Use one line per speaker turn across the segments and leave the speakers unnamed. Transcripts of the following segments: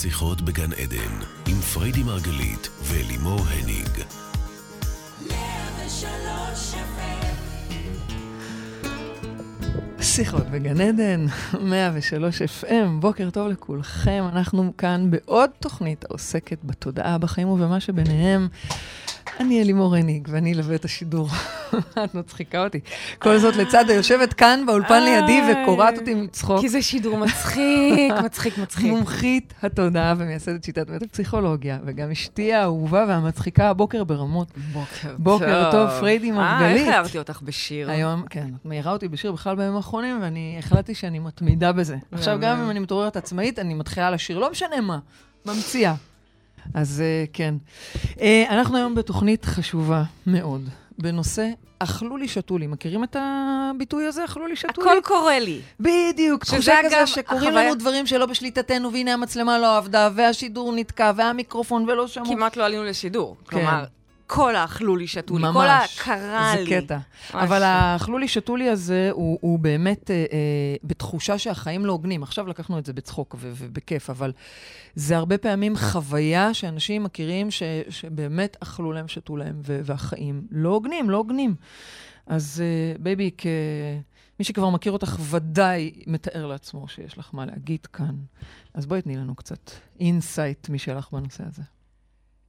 שיחות בגן עדן, עם פריידי מרגלית ולימור הניג.
שיחות בגן עדן, 103 FM, בוקר טוב לכולכם. אנחנו כאן בעוד תוכנית העוסקת בתודעה, בחיים ובמה שביניהם. אני לימור הניג, ואני אלווה את השידור. את מצחיקה אותי. כל זאת לצד היושבת כאן באולפן לידי וקורעת אותי מצחוק.
כי זה שידור מצחיק, מצחיק, מצחיק.
מומחית התודעה ומייסדת שיטת מטה-פסיכולוגיה, וגם אשתי האהובה והמצחיקה הבוקר ברמות.
בוקר טוב.
בוקר טוב, פריידי
אה,
מרגלית.
איך אהבתי אותך בשיר.
היום, כן, את מעירה אותי בשיר בכלל בימים האחרונים, ואני החלטתי שאני מתמידה בזה. עכשיו, גם אם אני מתעוררת עצמאית, אני מתחילה לשיר, לא משנה מה, ממציאה. אז אה, כן. אה, אנחנו היום בתוכנית חשובה מאוד, בנושא אכלו לי, שתו לי. מכירים את הביטוי הזה, אכלו לי, שתו לי?
הכל קורה לי.
בדיוק, תחושה כזה שקורים
החוויה-
לנו דברים שלא בשליטתנו, והנה המצלמה לא עבדה, והשידור נתקע, והמיקרופון ולא שמעו.
כמעט לא עלינו לשידור. כלומר, כל האכלו לי, שתו לי, כל
ממש.
הקרה לי.
זה קטע.
ממש.
אבל האכלו לי, שתו לי הזה, הוא, הוא באמת אה, אה, בתחושה שהחיים לא הוגנים. עכשיו לקחנו את זה בצחוק ו- ובכיף, אבל זה הרבה פעמים חוויה שאנשים מכירים ש- שבאמת אכלו להם, שתו להם, ו- והחיים לא הוגנים, לא הוגנים. אז אה, baby, כמי שכבר מכיר אותך, ודאי מתאר לעצמו שיש לך מה להגיד כאן. אז בואי תני לנו קצת insight משלך בנושא הזה.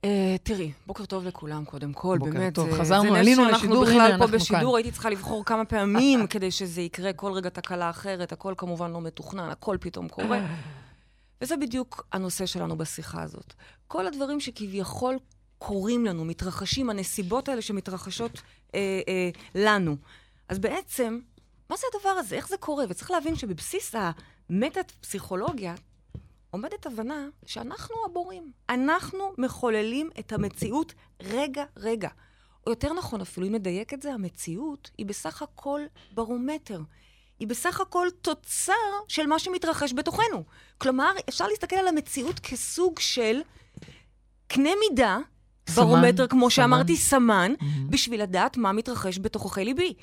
אה, תראי, בוקר טוב לכולם, קודם כל,
בוקר
באמת.
טוב.
זה-
חזרנו,
זה נס
עלינו
שאנחנו
לשידור,
בכלל
הנה,
פה
אנחנו כאן.
בשידור, הייתי צריכה לבחור כמה פעמים כדי שזה יקרה, כל רגע תקלה אחרת, הכל כמובן לא מתוכנן, הכל פתאום קורה. וזה בדיוק הנושא שלנו בשיחה הזאת. כל הדברים שכביכול קורים לנו, מתרחשים, הנסיבות האלה שמתרחשות אה, אה, לנו. אז בעצם, מה זה הדבר הזה? איך זה קורה? וצריך להבין שבבסיס המטה-פסיכולוגיה עומדת הבנה שאנחנו הבורים. אנחנו מחוללים את המציאות רגע-רגע. או יותר נכון, אפילו אם נדייק את זה, המציאות היא בסך הכל ברומטר. היא בסך הכל תוצר של מה שמתרחש בתוכנו. כלומר, אפשר להסתכל על המציאות כסוג של קנה מידה,
סמן,
ברומטר, כמו
סמן.
שאמרתי, סמן, בשביל לדעת מה מתרחש בתוככי ליבי.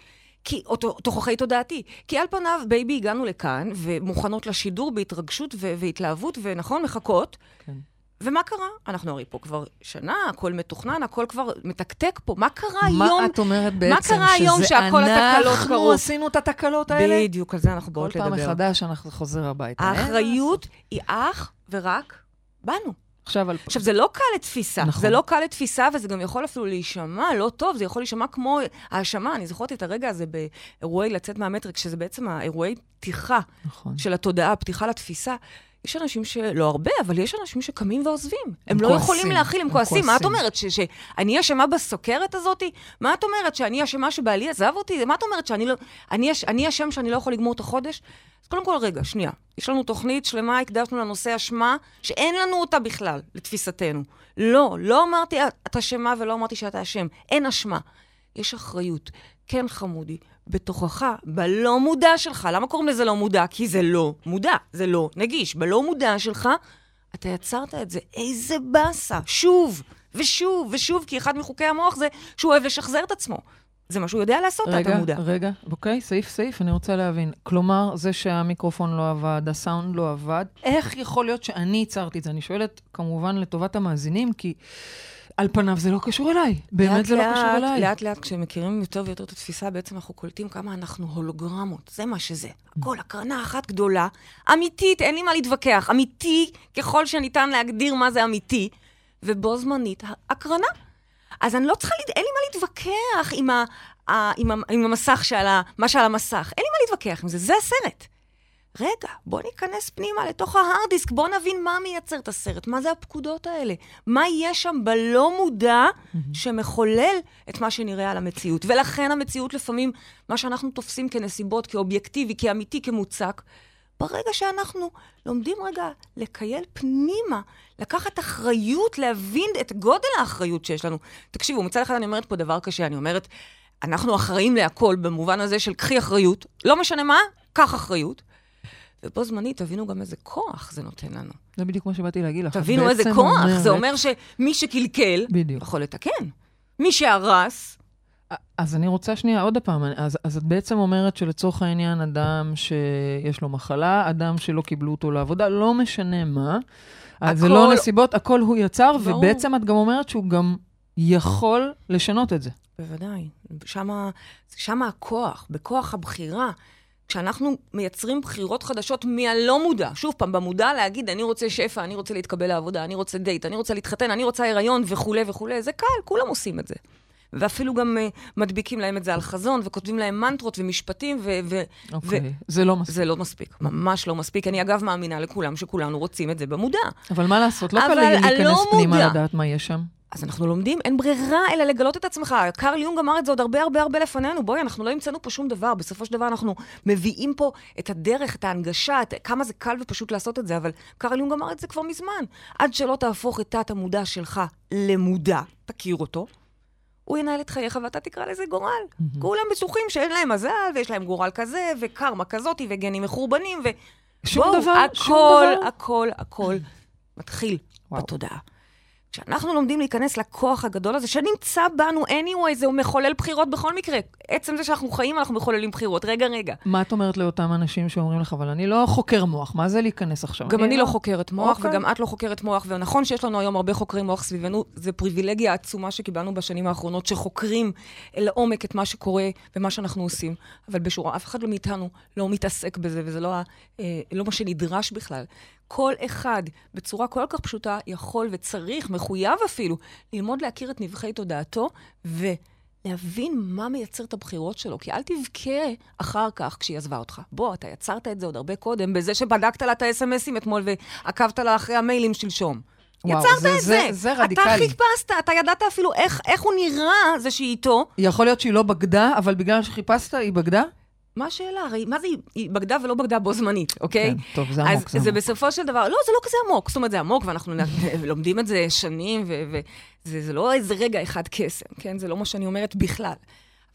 כי, או ת- תוככי תודעתי. כי על פניו, baby, הגענו לכאן, ומוכנות לשידור בהתרגשות ו- והתלהבות, ונכון, מחכות.
כן.
ומה קרה? אנחנו הרי פה כבר שנה, הכל מתוכנן, הכל כבר מתקתק פה. מה קרה
מה
היום?
את אומרת בעצם?
קרה היום שהכל התקלות
אנחנו
קרו?
עשינו את התקלות האלה?
בדיוק, על זה אנחנו
כל
באות
פעם
לדבר.
מחדש אנחנו חוזר הביתה.
האחריות היא אך ורק בנו.
עכשיו, על...
עכשיו, זה לא קל לתפיסה.
נכון.
זה לא קל לתפיסה, וזה גם יכול אפילו להישמע לא טוב, זה יכול להישמע כמו האשמה. אני זוכרת את הרגע הזה באירועי לצאת מהמטריקס, שזה בעצם האירועי פתיחה
נכון.
של התודעה, פתיחה לתפיסה. יש אנשים שלא הרבה, אבל יש אנשים שקמים ועוזבים. הם,
הם
לא
כועסים,
יכולים להכיל, הם
הם
כועסים. מה את
כועסים.
אומרת? ש- שאני אשמה בסוכרת הזאת? מה את אומרת? שאני אשמה שבעלי עזב אותי? מה את אומרת? שאני לא... אני אשם שאני לא יכול לגמור את החודש? אז קודם כל, רגע, שנייה. יש לנו תוכנית שלמה, הקדשנו לנושא אשמה, שאין לנו אותה בכלל, לתפיסתנו. לא, לא אמרתי את אשמה ולא אמרתי שאתה אשם. אין אשמה. יש אחריות. כן, חמודי, בתוכך, בלא מודע שלך. למה קוראים לזה לא מודע? כי זה לא מודע, זה לא נגיש. בלא מודע שלך, אתה יצרת את זה. איזה באסה. שוב, ושוב, ושוב, כי אחד מחוקי המוח זה שהוא אוהב לשחזר את עצמו. זה מה שהוא יודע לעשות,
רגע,
אתה מודע.
רגע, אוקיי, סעיף סעיף, אני רוצה להבין. כלומר, זה שהמיקרופון לא עבד, הסאונד לא עבד, איך יכול להיות שאני ייצרתי את זה? אני שואלת, כמובן, לטובת המאזינים, כי על פניו זה לא קשור אליי. באמת זה לא קשור אליי.
לאט לאט, כשמכירים יותר ויותר את התפיסה, בעצם אנחנו קולטים כמה אנחנו הולוגרמות. זה מה שזה. הכל הקרנה אחת גדולה, אמיתית, אין לי מה להתווכח. אמיתי, ככל שניתן להגדיר מה זה אמיתי, ובו זמנית, הקרנה. אז אני לא צריכה, אין לי מה להתווכח עם, ה, ה, עם, ה, עם המסך שעל ה, מה שעל המסך. אין לי מה להתווכח עם זה, זה הסרט. רגע, בוא ניכנס פנימה לתוך ההארד דיסק, בוא נבין מה מייצר את הסרט, מה זה הפקודות האלה, מה יש שם בלא מודע שמחולל את מה שנראה על המציאות. ולכן המציאות לפעמים, מה שאנחנו תופסים כנסיבות, כאובייקטיבי, כאמיתי, כמוצק, ברגע שאנחנו לומדים רגע לקייל פנימה, לקחת אחריות, להבין את גודל האחריות שיש לנו. תקשיבו, מצד אחד אני אומרת פה דבר קשה, אני אומרת, אנחנו אחראים להכל במובן הזה של קחי אחריות, לא משנה מה, קח אחריות. ובו זמנית, תבינו גם איזה כוח זה נותן לנו.
זה בדיוק מה שבאתי להגיד לך.
תבינו איזה כוח,
אומרת-
זה אומר שמי שקלקל,
בדיוק.
יכול לתקן. מי שהרס,
אז אני רוצה שנייה, עוד פעם, אז, אז את בעצם אומרת שלצורך העניין, אדם שיש לו מחלה, אדם שלא קיבלו אותו לעבודה, לא משנה מה, אז זה לא
הכל-
נסיבות, הכל הוא יצר,
ברור.
ובעצם את גם אומרת שהוא גם יכול לשנות את זה.
בוודאי. שמה, שמה הכוח, בכוח הבחירה. כשאנחנו מייצרים בחירות חדשות מהלא מודע, שוב פעם, במודע להגיד, אני רוצה שפע, אני רוצה להתקבל לעבודה, אני רוצה דייט, אני רוצה להתחתן, אני רוצה הריון וכולי וכולי, זה קל, כולם עושים את זה. ואפילו גם uh, מדביקים להם את זה על חזון, וכותבים להם מנטרות ומשפטים, ו- ו-
אוקיי, זה לא מספיק.
זה לא מספיק, ממש לא מספיק. אני אגב מאמינה לכולם שכולנו רוצים את זה במודע.
אבל מה לעשות, לא קל להיכנס פנימה
מודע.
לדעת מה יש שם.
אז אנחנו לומדים, אין ברירה אלא לגלות את עצמך. קרל יונג אמר את זה עוד הרבה הרבה הרבה לפנינו. בואי, אנחנו לא המצאנו פה שום דבר. בסופו של דבר אנחנו מביאים פה את הדרך, את ההנגשה, את כמה זה קל ופשוט לעשות את זה, אבל קרל יונג אמר את זה כבר מזמן. עד שלא תהפוך את תת-המודע שלך למודע, תכיר אותו, הוא ינהל את חייך ואתה תקרא לזה גורל. כולם בטוחים שאין להם מזל, ויש להם גורל כזה, וקרמה כזאתי, וגנים מחורבנים, ו...
שום
בואו,
דבר, שום
הכל,
דבר.
הכל, הכל מתחיל
וואו.
בתודעה. כשאנחנו לומדים להיכנס לכוח הגדול הזה, שנמצא בנו anyway, זה מחולל בחירות בכל מקרה. עצם זה שאנחנו חיים, אנחנו מחוללים בחירות. רגע, רגע.
מה את אומרת לאותם אנשים שאומרים לך, אבל אני לא חוקר מוח, מה זה להיכנס עכשיו?
גם אני לא חוקרת מוח,
אוקיי.
וגם את לא חוקרת מוח, ונכון שיש לנו היום הרבה חוקרי מוח סביבנו, זו פריבילגיה עצומה שקיבלנו בשנים האחרונות, שחוקרים לעומק את מה שקורה ומה שאנחנו עושים. אבל בשורה, אף אחד מאיתנו לא מתעסק בזה, וזה לא, ה- אה, לא מה שנדרש בכלל. כל אחד, בצורה כל כך פשוטה, יכול וצריך, מחויב אפילו, ללמוד להכיר את נבחי תודעתו, ולהבין מה מייצר את הבחירות שלו. כי אל תבכה אחר כך כשהיא עזבה אותך. בוא, אתה יצרת את זה עוד הרבה קודם, בזה שבדקת לה את ה-SMSים אתמול ועקבת לה אחרי המיילים שלשום.
וואו,
יצרת
זה-
את
זה-
זה.
זה
אתה
רדיקלי.
חיפשת, אתה ידעת אפילו איך, איך הוא נראה, זה שהיא איתו.
יכול להיות שהיא לא בגדה, אבל בגלל שחיפשת, היא בגדה?
מה השאלה? הרי מה זה, היא- בגדה ולא בגדה בו זמנית, אוקיי?
כן, טוב, זה עמוק,
אז
זה
זה
עמוק.
בסופו של דבר, לא, זה לא כזה עמוק. זאת אומרת, זה עמוק, ואנחנו לומדים את זה שנים, וזה זה לא איזה רגע אחד קסם, כן? זה לא מה שאני אומרת בכלל.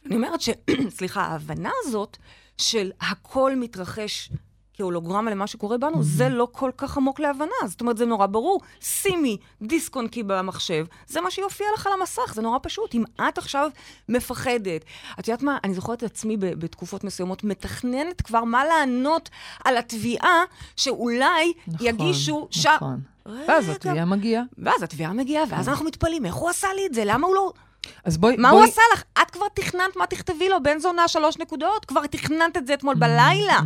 אני אומרת ש... סליחה, ההבנה הזאת של הכל מתרחש כהולוגרמה למה שקורה בנו, זה לא כל כך עמוק להבנה. זאת אומרת, זה נורא ברור. שימי דיסק און קי במחשב, זה מה שיופיע לך על המסך, זה נורא פשוט. אם את עכשיו מפחדת, את יודעת מה, אני זוכרת את עצמי בתקופות מסוימות, מתכננת כבר מה לענות על התביעה שאולי
נכון,
יגישו... ש-
נכון. ואז התביעה מגיעה.
ואז התביעה מגיעה, ואז אנחנו מתפלאים, איך הוא עשה לי את זה? למה הוא לא...
אז בואי...
מה
בואי-
הוא עשה לך? את כבר תכננת מה תכתבי לו, בן זונה שלוש נקודות? כבר תכננת את זה אתמול בלילה.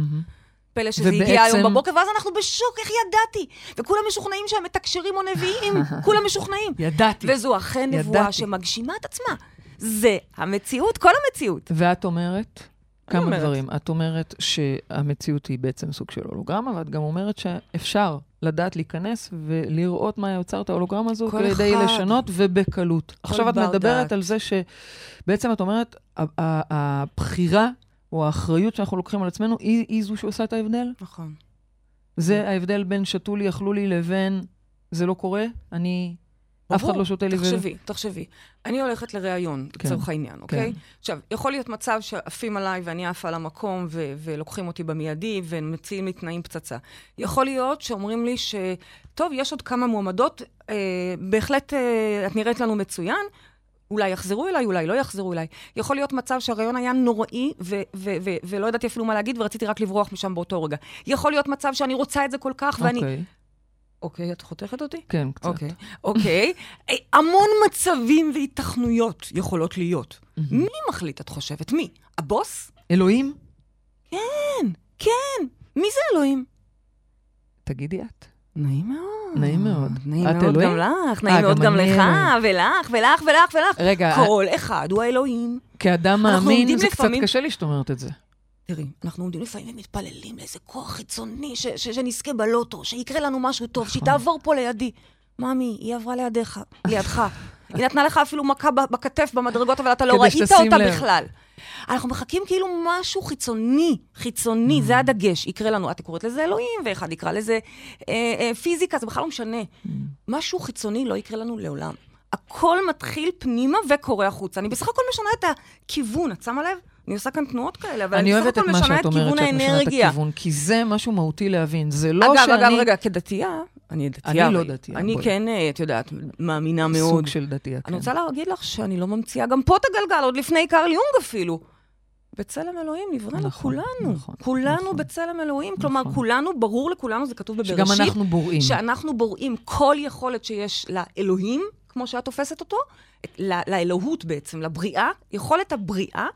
פלא שזה הגיע
ובעצם-
היום בבוקר, ואז אנחנו בשוק, איך ידעתי? וכולם משוכנעים שהם מתקשרים או נביאים, כולם משוכנעים.
ידעתי.
וזו אכן נבואה. שמגשימה את עצמה. זה המציאות, כל המציאות.
ואת אומרת, כמה
אומרת?
דברים. את אומרת שהמציאות היא בעצם סוג של הולוגרמה, ואת גם אומרת שאפשר לדעת להיכנס ולראות מה יוצר את ההולוגרמה הזו
כל
ידי
אחד.
לשנות ובקלות. עכשיו את
בר
מדברת
דעת.
על זה שבעצם את אומרת, הבחירה או האחריות שאנחנו לוקחים על עצמנו היא, היא זו שעושה את ההבדל?
נכון.
זה ההבדל בין שתו לי, אכלו לי, לבין זה לא קורה, אני... אף אחד לא שותה לי ו...
תחשבי, תחשבי. אני הולכת לראיון,
כן,
לצורך העניין, אוקיי?
כן.
עכשיו, יכול להיות מצב שעפים עליי ואני עפה על המקום ו- ולוקחים אותי במיידי ומציעים לי תנאים פצצה. יכול להיות שאומרים לי ש... טוב, יש עוד כמה מועמדות, אה, בהחלט אה, את נראית לנו מצוין. אולי יחזרו אליי, אולי לא יחזרו אליי. יכול להיות מצב שהרעיון היה נוראי, ו- ו- ו- ולא ידעתי אפילו מה להגיד, ורציתי רק לברוח משם באותו רגע. יכול להיות מצב שאני רוצה את זה כל כך, ואני...
אוקיי,
אוקיי, את חותכת אותי?
כן, קצת.
אוקיי, אוקיי. אה, המון מצבים והיתכנויות יכולות להיות. מי מחליט, את חושבת? מי? הבוס?
אלוהים?
כן, כן. מי זה אלוהים?
תגידי את.
נעים מאוד.
נעים מאוד.
נעים מאוד
אלוהים?
גם לך,
אה,
נעים מאוד
גם
גם לך. ולך, ולך, ולך, ולך.
רגע,
כל אחד הוא האלוהים.
כאדם מאמין, זה
לפעמים-
קצת קשה לי שאת אומרת את זה.
תראי, אנחנו עומדים לפעמים ומתפללים לאיזה כוח חיצוני, ש- ש- שנזכה בלוטו, שיקרה לנו משהו טוב,
נכון.
שהיא תעבור פה לידי. ממי, היא עברה לידיך, לידך. היא נתנה לך אפילו מכה בכתף במדרגות, אבל אתה לא ראית אותה
לב.
בכלל. אנחנו מחכים כאילו משהו חיצוני, חיצוני,
Mm.
זה הדגש. יקרה לנו, את קוראת לזה אלוהים, ואחד יקרא לזה אה, אה, פיזיקה, זה בכלל לא משנה.
Mm.
משהו חיצוני לא יקרה לנו לעולם. הכל מתחיל פנימה וקורה החוצה. אני בסך הכל משנה את הכיוון, את שמה לב? אני עושה כאן תנועות כאלה, אבל
אני
אני בסך
אוהבת את
הכל
מה
משנה
שאת
את
אומרת,
כיוון
שאת משנה את
האנרגיה.
הכיוון, כי זה משהו מהותי להבין. זה לא
אגב,
שאני...
אגב, רגע, כדתייה, אני דתייה.
אני לא. דתייה,
אני
בואי.
כן, אה, את יודעת, מאמינה מאוד.
סוג של דתייה, כן.
אני רוצה להגיד לך שאני לא ממציאה גם פה את הגלגל, עוד לפני קרל יונג אפילו. בצלם אלוהים נבראנו
נכון,
כולנו.
נכון,
כולנו
נכון.
בצלם אלוהים. כלומר,
נכון.
כולנו, ברור לכולנו, זה כתוב בבראשית.
שגם אנחנו בוראים.
שאנחנו בוראים כל יכולת שיש לאלוהים, כמו שאת תופסת אותו, ל- לאלוהות בעצם, לבריאה, יכולת הבריאה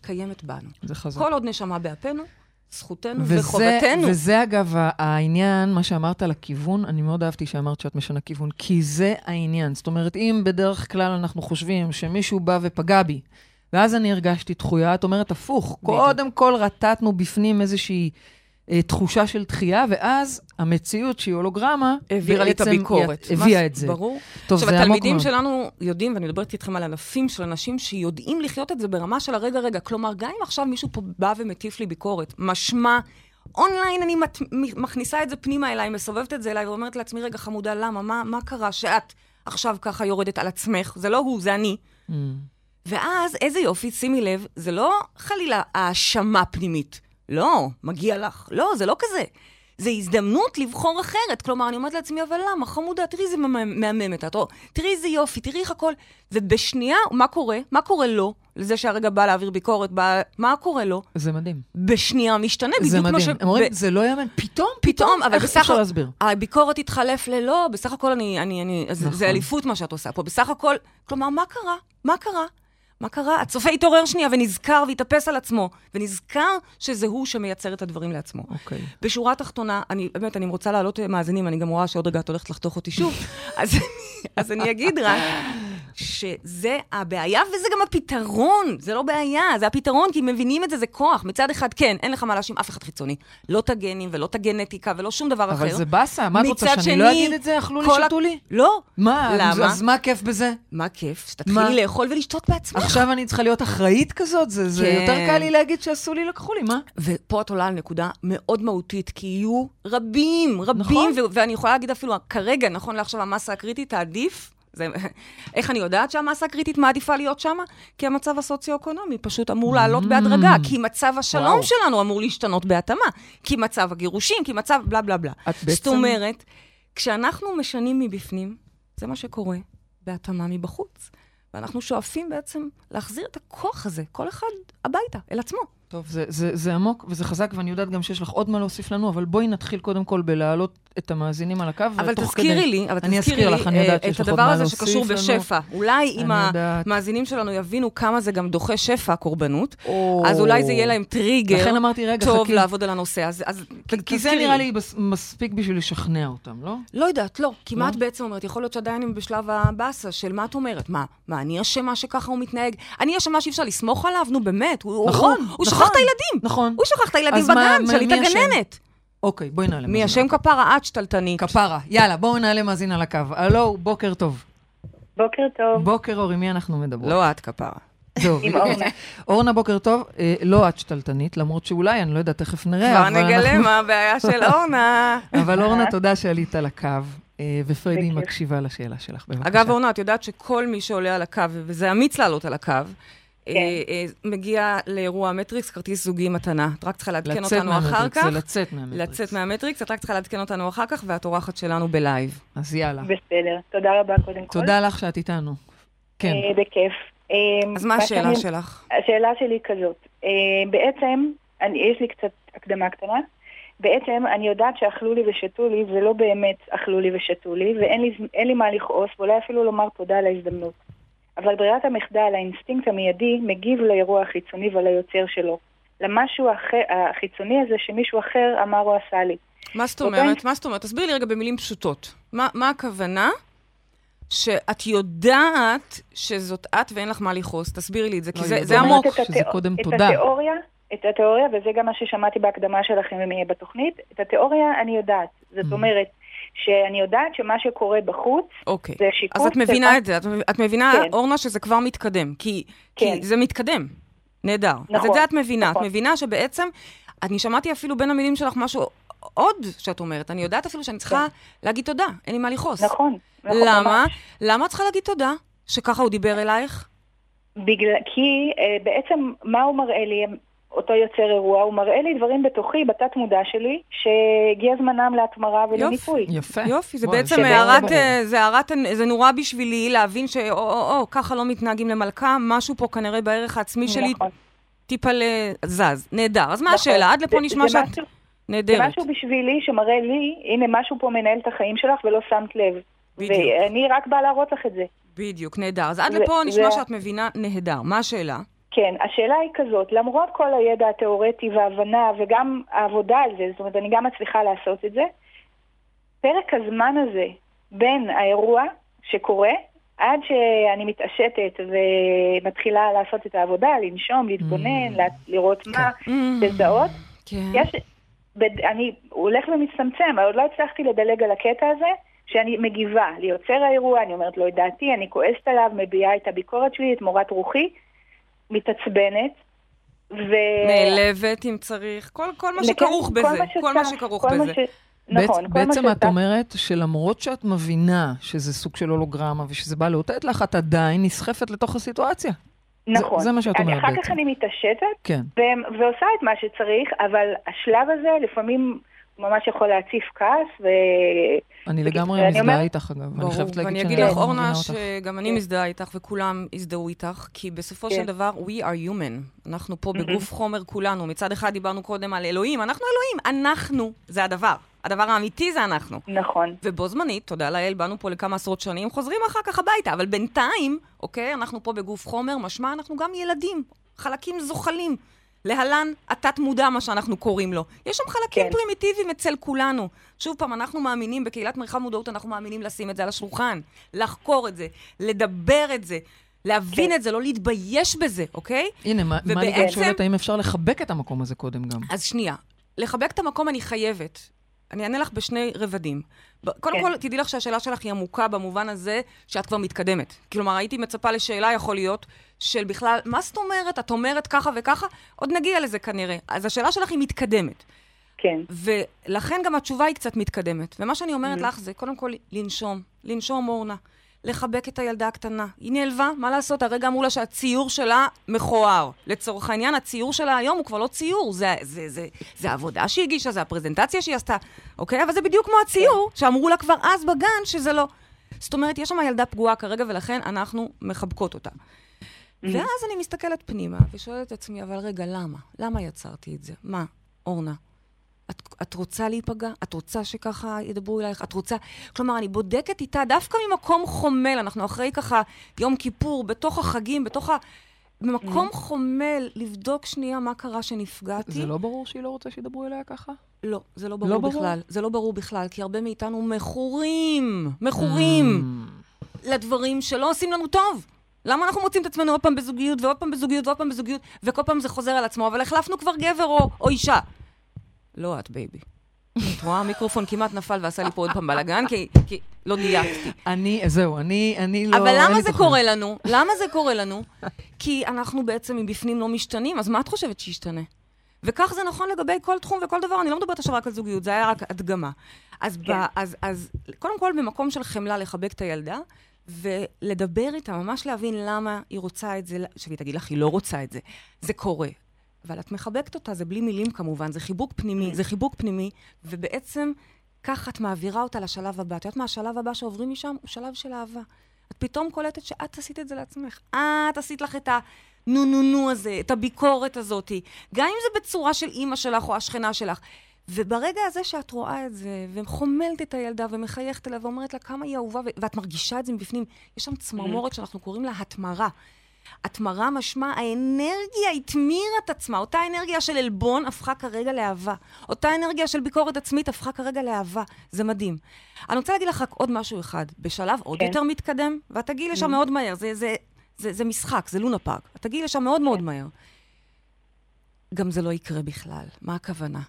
קיימת בנו.
זה חזק.
כל עוד נשמה באפינו, זכותנו
וזה,
וחובתנו.
וזה אגב העניין, מה שאמרת על הכיוון, אני מאוד אהבתי שאמרת שאת משנה כיוון, כי זה העניין. זאת אומרת, אם בדרך כלל אנחנו חושבים שמישהו בא ופגע בי, ואז אני הרגשתי דחויה, את אומרת הפוך.
בדיוק.
קודם כל רטטנו בפנים איזושהי תחושה של דחייה, ואז המציאות, שהיא הולוגרמה,
העבירה לי את הביקורת.
הביאה את זה.
ברור.
טוב,
עכשיו, התלמידים. שלנו יודעים, ואני מדברת איתכם על אלפים של אנשים שיודעים לחיות את זה ברמה של הרגע רגע. כלומר, גם אם עכשיו מישהו פה בא ומטיף לי ביקורת, משמע, אונליין אני מת, מכניסה את זה פנימה אליי, מסובבת את זה אליי ואומרת לעצמי, רגע, חמודה, למה? מה, מה קרה שאת עכשיו ככה יורדת על עצמך? זה לא הוא, זה אני.
Mm.
ואז, איזה יופי, שימי לב, זה לא חלילה האשמה פנימית. לא, מגיע לך. לא, זה לא כזה. זה הזדמנות לבחור אחרת. כלומר, אני אומרת לעצמי, אבל למה? חמודה, תראי איזה מהממת את. או, תראי איזה יופי, תראי איך הכל. ובשנייה, מה קורה? מה קורה לו? לזה שהרגע בא להעביר ביקורת, בא... מה קורה לו?
זה מדהים.
בשנייה משתנה,
זה
בדיוק כמו ש...
מדהים. הם אומרים,
ב-
זה לא יאמן, פתאום,
פתאום, אבל
איך
בסך
אפשר
הכל,
להסביר?
הביקורת התחלף ללא, בסך הכל אני, אני, אני,
נכון.
זה אליפות מה שאת עושה פה. בסך הכל, כלומר, מה קרה? מה קרה? מה קרה? הצופה התעורר שנייה ונזכר והתאפס על עצמו, ונזכר שזה הוא שמייצר את הדברים לעצמו.
אוקיי.
בשורה התחתונה, אני באמת, אני רוצה להעלות אה, מאזינים, אני גם רואה שעוד רגע את הולכת לחתוך אותי שוב, אז, אז אני אגיד רק שזה הבעיה וזה גם הפתרון, זה לא בעיה, זה הפתרון, כי מבינים את זה, זה כוח. מצד אחד, כן, אין לך מה להאשים אף אחד חיצוני. לא את הגנים ולא את הגנטיקה ולא שום דבר אחר.
אבל זה באסה, מה את רוצה, שאני לא
שני,
אגיד את זה? אכלו לי, שתו לי?
לא.
מה?
למה?
אז מה הכיף בזה?
מה כיף? שתתחילי לאכול ולשתות בעצמך.
עכשיו אני צריכה להיות אחראית כזאת? זה, זה
כן.
יותר קל לי להגיד שעשו לי, לקחו לי, מה?
ופה את עולה על נקודה מאוד מהותית, כי יהיו רבים, רבים,
נכון.
ו- ואני יכולה להגיד אפילו, כרגע, נכון לעכשיו, המסה הקריטית, העדיף, זה, איך אני יודעת שהמסה הקריטית מעדיפה להיות שם? כי המצב הסוציו-אקונומי פשוט אמור לעלות בהדרגה, כי מצב השלום
Mm. וואו.
שלנו אמור להשתנות בהתאמה, כי מצב הגירושים, כי מצב בלה בלה בלה.
את בעצם-
זאת אומרת, כשאנחנו משנים מבפנים, זה מה שקורה בהתאמה מבחוץ. ואנחנו שואפים בעצם להחזיר את הכוח הזה, כל אחד הביתה, אל עצמו.
טוב, זה, זה, זה עמוק וזה חזק, ואני יודעת גם שיש לך עוד מה להוסיף לנו, אבל בואי נתחיל קודם כל בלהעלות את המאזינים על הקו,
אבל תזכירי
כדי...
לי, אבל
אני
תזכירי
אזכיר
לי
לך, אני יודעת
אה,
שיש
את
לך עוד
הדבר
מה
הזה
להוסיף
שקשור
לנו.
בשפע. אולי אם
אני יודעת.
המאזינים שלנו יבינו כמה זה גם דוחה שפע, הקורבנות,
או.
אז אולי זה יהיה להם טריגר
לכן אמרתי, רגע,
טוב
חכי.
לעבוד על הנושא. אז אז
כי, כי זה נראה
לי.
מספיק בשביל לשכנע אותם, לא?
לא יודעת, לא. כי מה
לא?
את בעצם אומרת? יכול להיות שעדיין הם בשלב הבאסה של מה את אומרת? מה, מה, אני אשמה שככה הוא מתנהג? אני אשמה שאי אפשר לסמוך עליו? נו, באמת. הוא-
נכון,
הוא- הוא
נכון.
שכח את הילדים.
נכון.
הוא שכח את הילדים בגן, שאלי את? הגננת.
אוקיי, בואי נעלה.
מי
מאזין על הקו.
כפרה? את שתלטנית.
כפרה. יאללה, בואו נעלה מאזין על הקו. הלו, בוקר טוב.
בוקר טוב.
בוקר אור, עם מי אנחנו מדברות?
לא את כפרה.
טוב.
עם אורנה.
אורנה, בוקר טוב. אה, לא את שתלטנית, למרות שאולי, אני לא יודעת, תכף נראה.
כבר נגלה
אנחנו-
מה הבעיה של אורנה.
אבל אורנה, תודה שעלית על הקו, אה, ופריידי. מקשיבה לשאלה שלך, בבקשה.
אגב, אורנה, את יודעת שכל מי שעולה על הקו, וזה אמיץ לעלות על הקו,
כן.
אה, אה, מגיע לאירוע מטריקס, כרטיס זוגי מתנה. את רק צריכה לעדכן
לצאת
אותנו אחר
מהמטריקס,
כך.
זה לצאת מהמטריקס.
לצאת מהמטריקס, את רק צריכה לעדכן אותנו אחר כך, ואת אורחת שלנו ב live.
אז יאללה.
בסדר. תודה רבה קודם כל.
תודה לך שאת איתנו. כן.
אה, בכיף.
אז מה השאלה שלך?
השאלה שלי כזאת. בעצם, אני, יש לי קצת הקדמה קטנה. בעצם אני יודעת שאכלו לי ושתו לי, זה לא באמת אכלו לי ושתו לי, ואין לי, לי מה לכעוס, ואולי אפילו לומר תודה על ההזדמנות. אבל ברירת המחדל, האינסטינקט המיידי, מגיב לאירוע החיצוני וליוצר שלו. למשהו אחר, החיצוני הזה שמישהו אחר אמר או עשה לי.
מה זאת. אומרת? מה זאת אומרת? תסבירי לי רגע במילים פשוטות. מה מה הכוונה שאת יודעת שזאת את ואין לך מה לכעוס? תסבירי לי את זה, כי
לא,
זה זה. עמוק.
את
שזה
התיאו-
קודם
את
תודה.
התיאוריה, את התיאוריה, וזה גם מה ששמעתי בהקדמה שלכם בתוכנית, את התיאוריה אני יודעת. זאת
Mhm.
אומרת, שאני יודעת שמה שקורה בחוץ
אוקיי.
זה שיקוף...
אז את מבינה את זה, את, את מבינה,
כן.
אורנה, שזה כבר מתקדם, כי,
כן.
כי זה מתקדם. נהדר. אז
נכון,
את זה את מבינה.
נכון.
את מבינה שבעצם, אני שמעתי אפילו בין המילים שלך משהו עוד שאת אומרת. אני יודעת אפילו שאני צריכה להגיד תודה, אין לי מה לכעוס.
נכון. נכון,
למה?
ממש.
למה את צריכה להגיד תודה? שככה הוא דיבר אלייך?
בגלל, כי אה, בעצם מה הוא מראה לי, אותו יוצר אירוע, הוא מראה לי דברים בתוכי, בתת מודע שלי, שהגיע זמנם להתמרה ולניפוי.
יפה.
יופי, זה
וואי,
בעצם הערת. אה, זה הערת, זה נורא בשבילי להבין שאו, או, או, ככה לא מתנהגים למלכה, משהו פה כנראה בערך העצמי שלי
נכון.
טיפה זז. נהדר. אז מה
נכון.
השאלה? עד לפה
זה-
נשמע
זה
שאת
משהו- זה
נהדרת.
משהו בשבילי שמראה לי, הנה משהו פה מנהל את החיים שלך ולא שמת לב.
בדיוק.
ואני רק באה להראות לך את זה.
בדיוק, נהדר. אז עד
זה-
לפה נשמע שאת מבינה נהדר. מה השאלה?
כן, השאלה היא כזאת, למרות כל הידע התיאורטי וההבנה וגם העבודה על זה, זאת אומרת, אני גם מצליחה לעשות את זה, פרק הזמן הזה בין האירוע שקורה עד שאני מתעשתת ומתחילה לעשות את העבודה, לנשום, להתבונן, לה- לראות מה, לזהות,
כן.
יש, בד- אני הולך ומצטמצם, אבל עוד לא הצלחתי לדלג על הקטע הזה, שאני מגיבה ליוצר האירוע, אני אומרת לו את דעתי, אני כועסת עליו, מביעה את הביקורת שלי, את מורת רוחי, מתעצבנת, ו...
נעלבת אם צריך, כל, כל מה
לכן,
שכרוך
כל
בזה,
מה
כל מה
שצף,
שכרוך
כל מה
בזה.
ש- נכון, כל מה
בעצם את
שצף-
אומרת שלמרות שאת מבינה שזה סוג של הולוגרמה ושזה בא לאותת לך, את עדיין נסחפת לתוך הסיטואציה.
נכון.
זה מה שאת אומרת
אחר כך
בעצם.
אני מתעשתת
כן.
ו- ועושה את מה שצריך, אבל השלב הזה לפעמים ממש יכול להציף כעס, ו...
אני לגמרי
ואני
מזדהה
אומרת-
איתך, אגב. אני
ברור,
חייבת להגיד
ואני
שאני
אגיד
לא
לך,
מבינה
אורנה,
אותך.
שגם אני
כן.
מזדהה איתך וכולם יזדהו איתך, כי בסופו
כן.
של דבר, we are human. אנחנו פה. בגוף חומר כולנו. מצד אחד דיברנו קודם על אלוהים, אנחנו אלוהים, אנחנו זה הדבר. הדבר האמיתי זה אנחנו.
נכון.
ובו זמנית, תודה לאל, באנו פה לכמה עשרות שנים, חוזרים אחר כך הביתה, אבל בינתיים, אוקיי, אנחנו פה בגוף חומר, משמע אנחנו גם ילדים, חלקים זוחלים. להלן התת-מודע, מה שאנחנו קוראים לו. יש שם חלקים
כן.
פרימיטיביים אצל כולנו. שוב פעם, אנחנו מאמינים, בקהילת מרחב מודעות, אנחנו מאמינים לשים את זה על השולחן, לחקור את זה, לדבר את זה, להבין
כן.
את זה, לא להתבייש בזה, אוקיי?
הנה, מה מה אני גם
ובעצם-
שואלת, האם אפשר לחבק את המקום הזה קודם גם?
אז שנייה, לחבק את המקום אני חייבת. אני אענה לך בשני רבדים. קודם
כן.
כל, תדעי לך שהשאלה שלך היא עמוקה במובן הזה שאת כבר מתקדמת. כלומר, הייתי מצפה לשאלה, יכול להיות, של בכלל, מה זאת אומרת? את אומרת ככה וככה? עוד נגיע לזה כנראה. אז השאלה שלך היא מתקדמת.
כן.
ולכן גם התשובה היא קצת מתקדמת. ומה שאני אומרת
Mhm.
לך זה, קודם כל, לנשום. לנשום, אורנה. לחבק את הילדה הקטנה. היא נעלבה, מה לעשות? הרגע אמרו לה שהציור שלה מכוער. לצורך העניין, הציור שלה היום הוא כבר לא ציור, זה, זה, זה, זה העבודה שהיא הגישה, זה הפרזנטציה שהיא עשתה, אוקיי? אבל זה בדיוק כמו הציור שאמרו לה כבר אז בגן שזה לא. זאת אומרת, יש שם ילדה פגועה כרגע, ולכן אנחנו מחבקות אותה. ואז אני מסתכלת פנימה ושואלת את עצמי, אבל רגע, למה? למה יצרתי את זה? מה, אורנה? את, את רוצה להיפגע? את רוצה שככה ידברו אלייך? את רוצה... כלומר, אני בודקת איתה דווקא ממקום חומל. אנחנו אחרי ככה יום כיפור, בתוך החגים, בתוך ה... במקום חומל, לבדוק שנייה מה קרה שנפגעתי.
זה לא ברור שהיא לא רוצה שידברו אליה ככה?
לא, זה לא ברור
לא ברור?
בכלל. זה לא ברור בכלל, כי הרבה מאיתנו מכורים, מכורים
Mm.
לדברים שלא עושים לנו טוב. למה אנחנו מוצאים את עצמנו עוד פעם בזוגיות, ועוד פעם בזוגיות, ועוד פעם בזוגיות, וכל פעם זה חוזר על עצמו, אבל החלפנו כבר גבר או, או אישה. לא את, baby. את רואה? המיקרופון כמעט נפל ועשה לי פה עוד פעם בלאגן, כי, כי לא דייקתי.
אני, זהו, אני, אני לא...
אבל למה זה. קורה לנו? למה זה קורה לנו? כי אנחנו בעצם מבפנים לא משתנים, אז מה את חושבת שישתנה? וכך זה נכון לגבי כל תחום וכל דבר, אני לא מדברת עכשיו רק על זוגיות, זה היה רק הדגמה. אז,
כן.
ב, אז, אז קודם כל, במקום של חמלה לחבק את הילדה, ולדבר איתה, ממש להבין למה היא רוצה את זה, שהיא תגיד לך, היא לא רוצה את זה. זה קורה. אבל את מחבקת אותה, זה בלי מילים כמובן, זה חיבוק פנימי, זה חיבוק פנימי, ובעצם כך את מעבירה אותה לשלב הבא. את יודעת מה, השלב הבא שעוברים משם הוא שלב של אהבה. את פתאום קולטת שאת עשית את זה לעצמך. את עשית לך את הנו-נו-נו הזה, את הביקורת הזאת, גם אם זה בצורה של אימא שלך או השכנה שלך. וברגע הזה שאת רואה את זה, וחומלת את הילדה, ומחייכת אליה, ואומרת לה כמה היא אהובה, ו- ואת מרגישה את זה מבפנים, יש שם צמרמורת שאנחנו קוראים לה התמרה. התמרה משמע, האנרגיה התמירה את עצמה. אותה אנרגיה של עלבון הפכה כרגע לאהבה. אותה אנרגיה של ביקורת עצמית הפכה כרגע לאהבה. זה מדהים. אני רוצה להגיד לך רק עוד משהו אחד. בשלב עוד
כן.
יותר מתקדם, ואת תגיעי לשם מאוד מהר. זה, זה, זה, זה משחק, זה לונה פארק. את תגיעי לשם מאוד מאוד מהר. גם זה לא יקרה בכלל. מה הכוונה?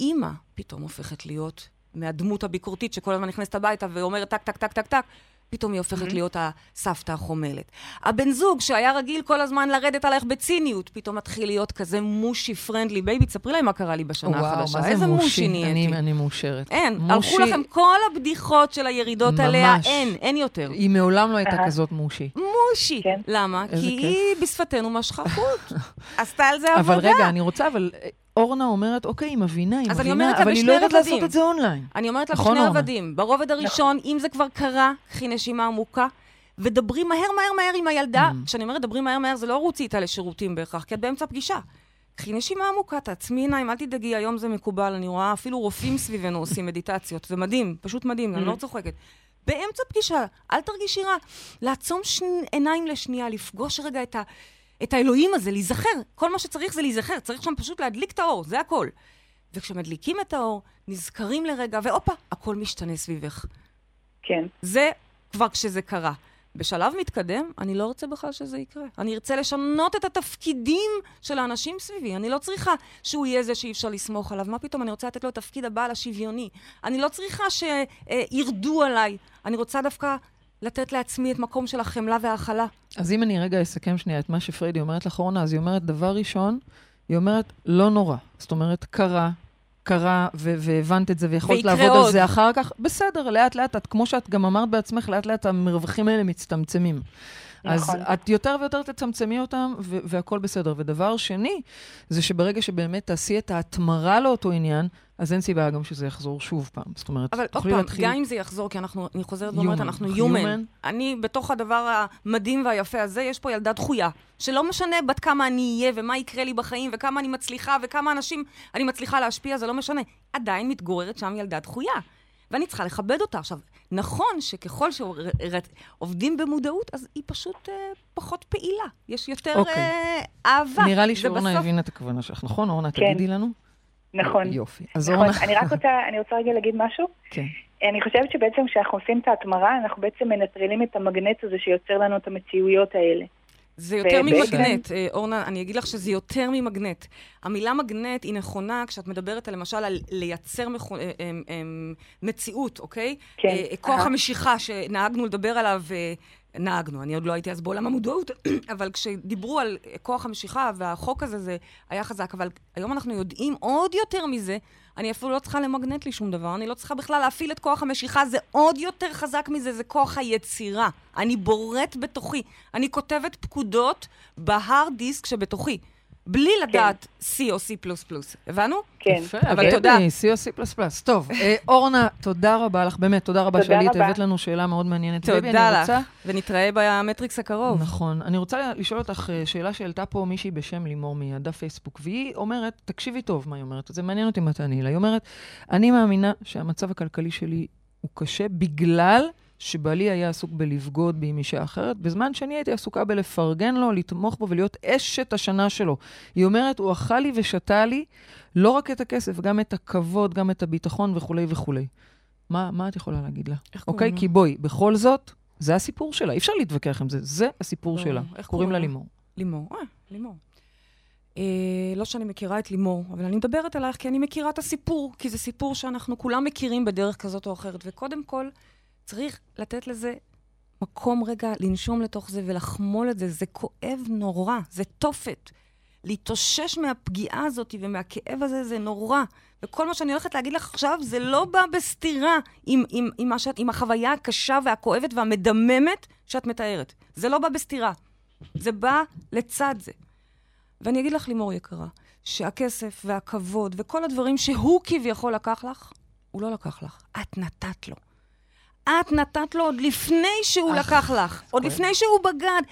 אימא פתאום הופכת להיות מהדמות הביקורתית שכל הזמן נכנסת הביתה ואומרת טק, טק, טק, טק, טק, פתאום היא הופכת להיות הסבתא החומלת. הבן זוג שהיה רגיל כל הזמן לרדת עלייך בציניות, פתאום מתחיל להיות כזה מושי friendly. Baby, תספרי להם מה קרה לי בשנה
וואו,
החדשה.
מה זה
איזה מושי
מושי?
נהייתי.
אני, אני מאושרת.
אין,
מושי,
הלכו לכם כל הבדיחות של הירידות עליה,
ממש.
אין, אין יותר.
היא מעולם לא הייתה. כזאת מושי.
מושי.
כן.
למה? כי
כיף.
היא בשפתנו משכה חוט. עשתה על זה עבודה.
אבל רגע, אני רוצה, אבל אה, אורנה אומרת, אוקיי, היא מבינה, היא מבינה, אבל היא
בשני
לא יודעת. לעשות את זה אונליין.
אני אומרת לך
נכון,
שני
אורנה?
רבדים. ברובד הראשון, אם זה כבר קרה, קחי נשימה עמוקה, ודברי מהר מהר מהר עם הילדה.
Mm.
כשאני אומרת דברי מהר מהר, זה לא רוצי איתה לשירותים בהכרח, כי את באמצע פגישה. קחי נשימה עמוקה, תעצמי עיניים, אל תדאגי, היום זה מקובל, אני רואה אפילו רופאים סביבנו עושים מדיטציות, זה מדהים, פשוט מדהים, אני לא צוחקת. באמצע פגישה, אל תרגישי רע. לעצום שני, עיניים לשנייה, לפגוש רגע את, ה, את האלוהים הזה, להיזכר. כל מה שצריך זה להיזכר, צריך שם פשוט להדליק את האור, זה הכל. וכשמדליקים את האור, נזכרים לרגע, והופה, הכל משתנה סביבך.
כן.
זה כבר כשזה קרה. בשלב מתקדם, אני לא רוצה בכלל שזה יקרה. אני ארצה לשנות את התפקידים של האנשים סביבי. אני לא צריכה שהוא יהיה זה שאי אפשר לסמוך עליו. מה פתאום? אני רוצה לתת לו את תפקיד הבעל השוויוני. אני לא צריכה שירדו עליי. אני רוצה דווקא לתת לעצמי את מקום של החמלה וההכלה.
אז אם אני רגע אסכם שנייה את מה שפריידי אומרת לך, אורנה, אז היא אומרת, דבר ראשון, היא אומרת, לא נורא. זאת אומרת, קרה, קרה, ו- והבנת את זה, ויכולת לעבוד
עוד.
על זה אחר כך, בסדר, לאט-לאט, את, כמו שאת גם אמרת בעצמך, לאט-לאט המרווחים האלה מצטמצמים. אז
נכון.
את יותר ויותר תצמצמי אותם, והכול בסדר. ודבר שני, זה שברגע שבאמת תעשי את ההתמרה לאותו עניין, אז אין סיבה גם שזה יחזור שוב פעם. זאת אומרת,
אבל עוד פעם,
להתחיל...
גם אם זה יחזור, כי אנחנו, אני חוזרת ואומרת. אנחנו human. אני, בתוך הדבר המדהים והיפה הזה, יש פה ילדה דחויה. שלא משנה בת כמה אני אהיה, ומה יקרה לי בחיים, וכמה אני מצליחה, וכמה אנשים אני מצליחה להשפיע, זה לא משנה. עדיין מתגוררת שם ילדה דחויה. ואני צריכה לכבד אותה. עכשיו, נכון שככל שעובדים במודעות, אז היא פשוט אה, פחות פעילה. יש יותר
אוקיי.
אה, אהבה.
נראה לי שאורנה
בסוף-
הבינה את הכוונה שלך, נכון? אורנה,
כן.
תגידי לנו.
נכון.
יופי. אז
נכון.
אורנה...
אני רק רוצה, אני רוצה רגע להגיד משהו.
כן.
אני חושבת שבעצם כשאנחנו עושים את ההתמרה, אנחנו בעצם מנטרלים את המגנט הזה שיוצר לנו את המציאויות האלה.
זה יותר ממגנט, אה, אורנה, אני אגיד לך שזה יותר ממגנט. המילה מגנט היא נכונה כשאת מדברת, למשל, על לייצר מכו- אה, אה, מציאות, אוקיי?
כן,
כוח. המשיכה שנהגנו לדבר עליו, נהגנו, אני עוד לא הייתי אז בעולם המודעות, אבל כשדיברו על כוח המשיכה והחוק הזה, זה היה חזק. אבל היום אנחנו יודעים עוד יותר מזה. אני אפילו לא צריכה למגנט לי שום דבר, אני לא צריכה בכלל להפעיל את כוח המשיכה, זה עוד יותר חזק מזה, זה כוח היצירה. אני בורט בתוכי. אני כותבת פקודות בהארד דיסק שבתוכי, בלי לדעת C או C++. הבנו?
כן.
יפה,
אבל תודה.
C או C++. טוב, אה, אורנה, תודה רבה לך, באמת, תודה רבה
רבה.
הבאת לנו שאלה מאוד מעניינת.
תודה לך,
רוצה-
ונתראה במטריקס הקרוב.
נכון. אני רוצה לשאול אותך אה, שאלה שהעלתה פה מישהי בשם לימור מהדף פייסבוק, והיא אומרת, תקשיבי טוב מה היא אומרת, זה מעניין אותי מה תעני לה. היא אומרת, אני מאמינה שהמצב הכלכלי שלי הוא קשה בגלל שבעלי היה עסוק בלבגוד בי עם אישה אחרת, בזמן שאני הייתי עסוקה בלפרגן לו, לתמוך בו ולהיות אשת השנה שלו. היא אומרת, הוא אכל לי ושתה לי לא רק את הכסף, גם את הכבוד, גם את הביטחון וכולי וכולי. מה, מה את יכולה להגיד לה?
איך
אוקיי?
קוראים לה?
כי בואי, בכל זאת, זה הסיפור שלה. אי אפשר להתווכח עם זה, זה הסיפור
לא,
שלה.
איך
קוראים לה? לימור.
לימור, אה, לימור. אה, לא שאני מכירה את לימור, אבל אני מדברת אלייך כי אני מכירה את הסיפור, כי זה סיפור שאנחנו כולם מכירים בדרך כזאת או אחרת. וקודם כל, צריך לתת לזה מקום רגע לנשום לתוך זה ולחמול את זה. זה כואב נורא, זה תופת. להתאושש מהפגיעה הזאת ומהכאב הזה זה נורא. וכל מה שאני הולכת להגיד לך עכשיו, זה לא בא בסתירה עם, עם, עם, שאת, עם החוויה הקשה והכואבת והמדממת שאת מתארת. זה לא בא בסתירה. זה בא לצד זה. ואני אגיד לך, לימור יקרה, שהכסף והכבוד וכל הדברים שהוא כביכול לקח לך, הוא לא לקח לך. את נתת לו. את נתת לו עוד לפני שהוא
אך,
לקח לך, עוד
כואב.
לפני שהוא בגד.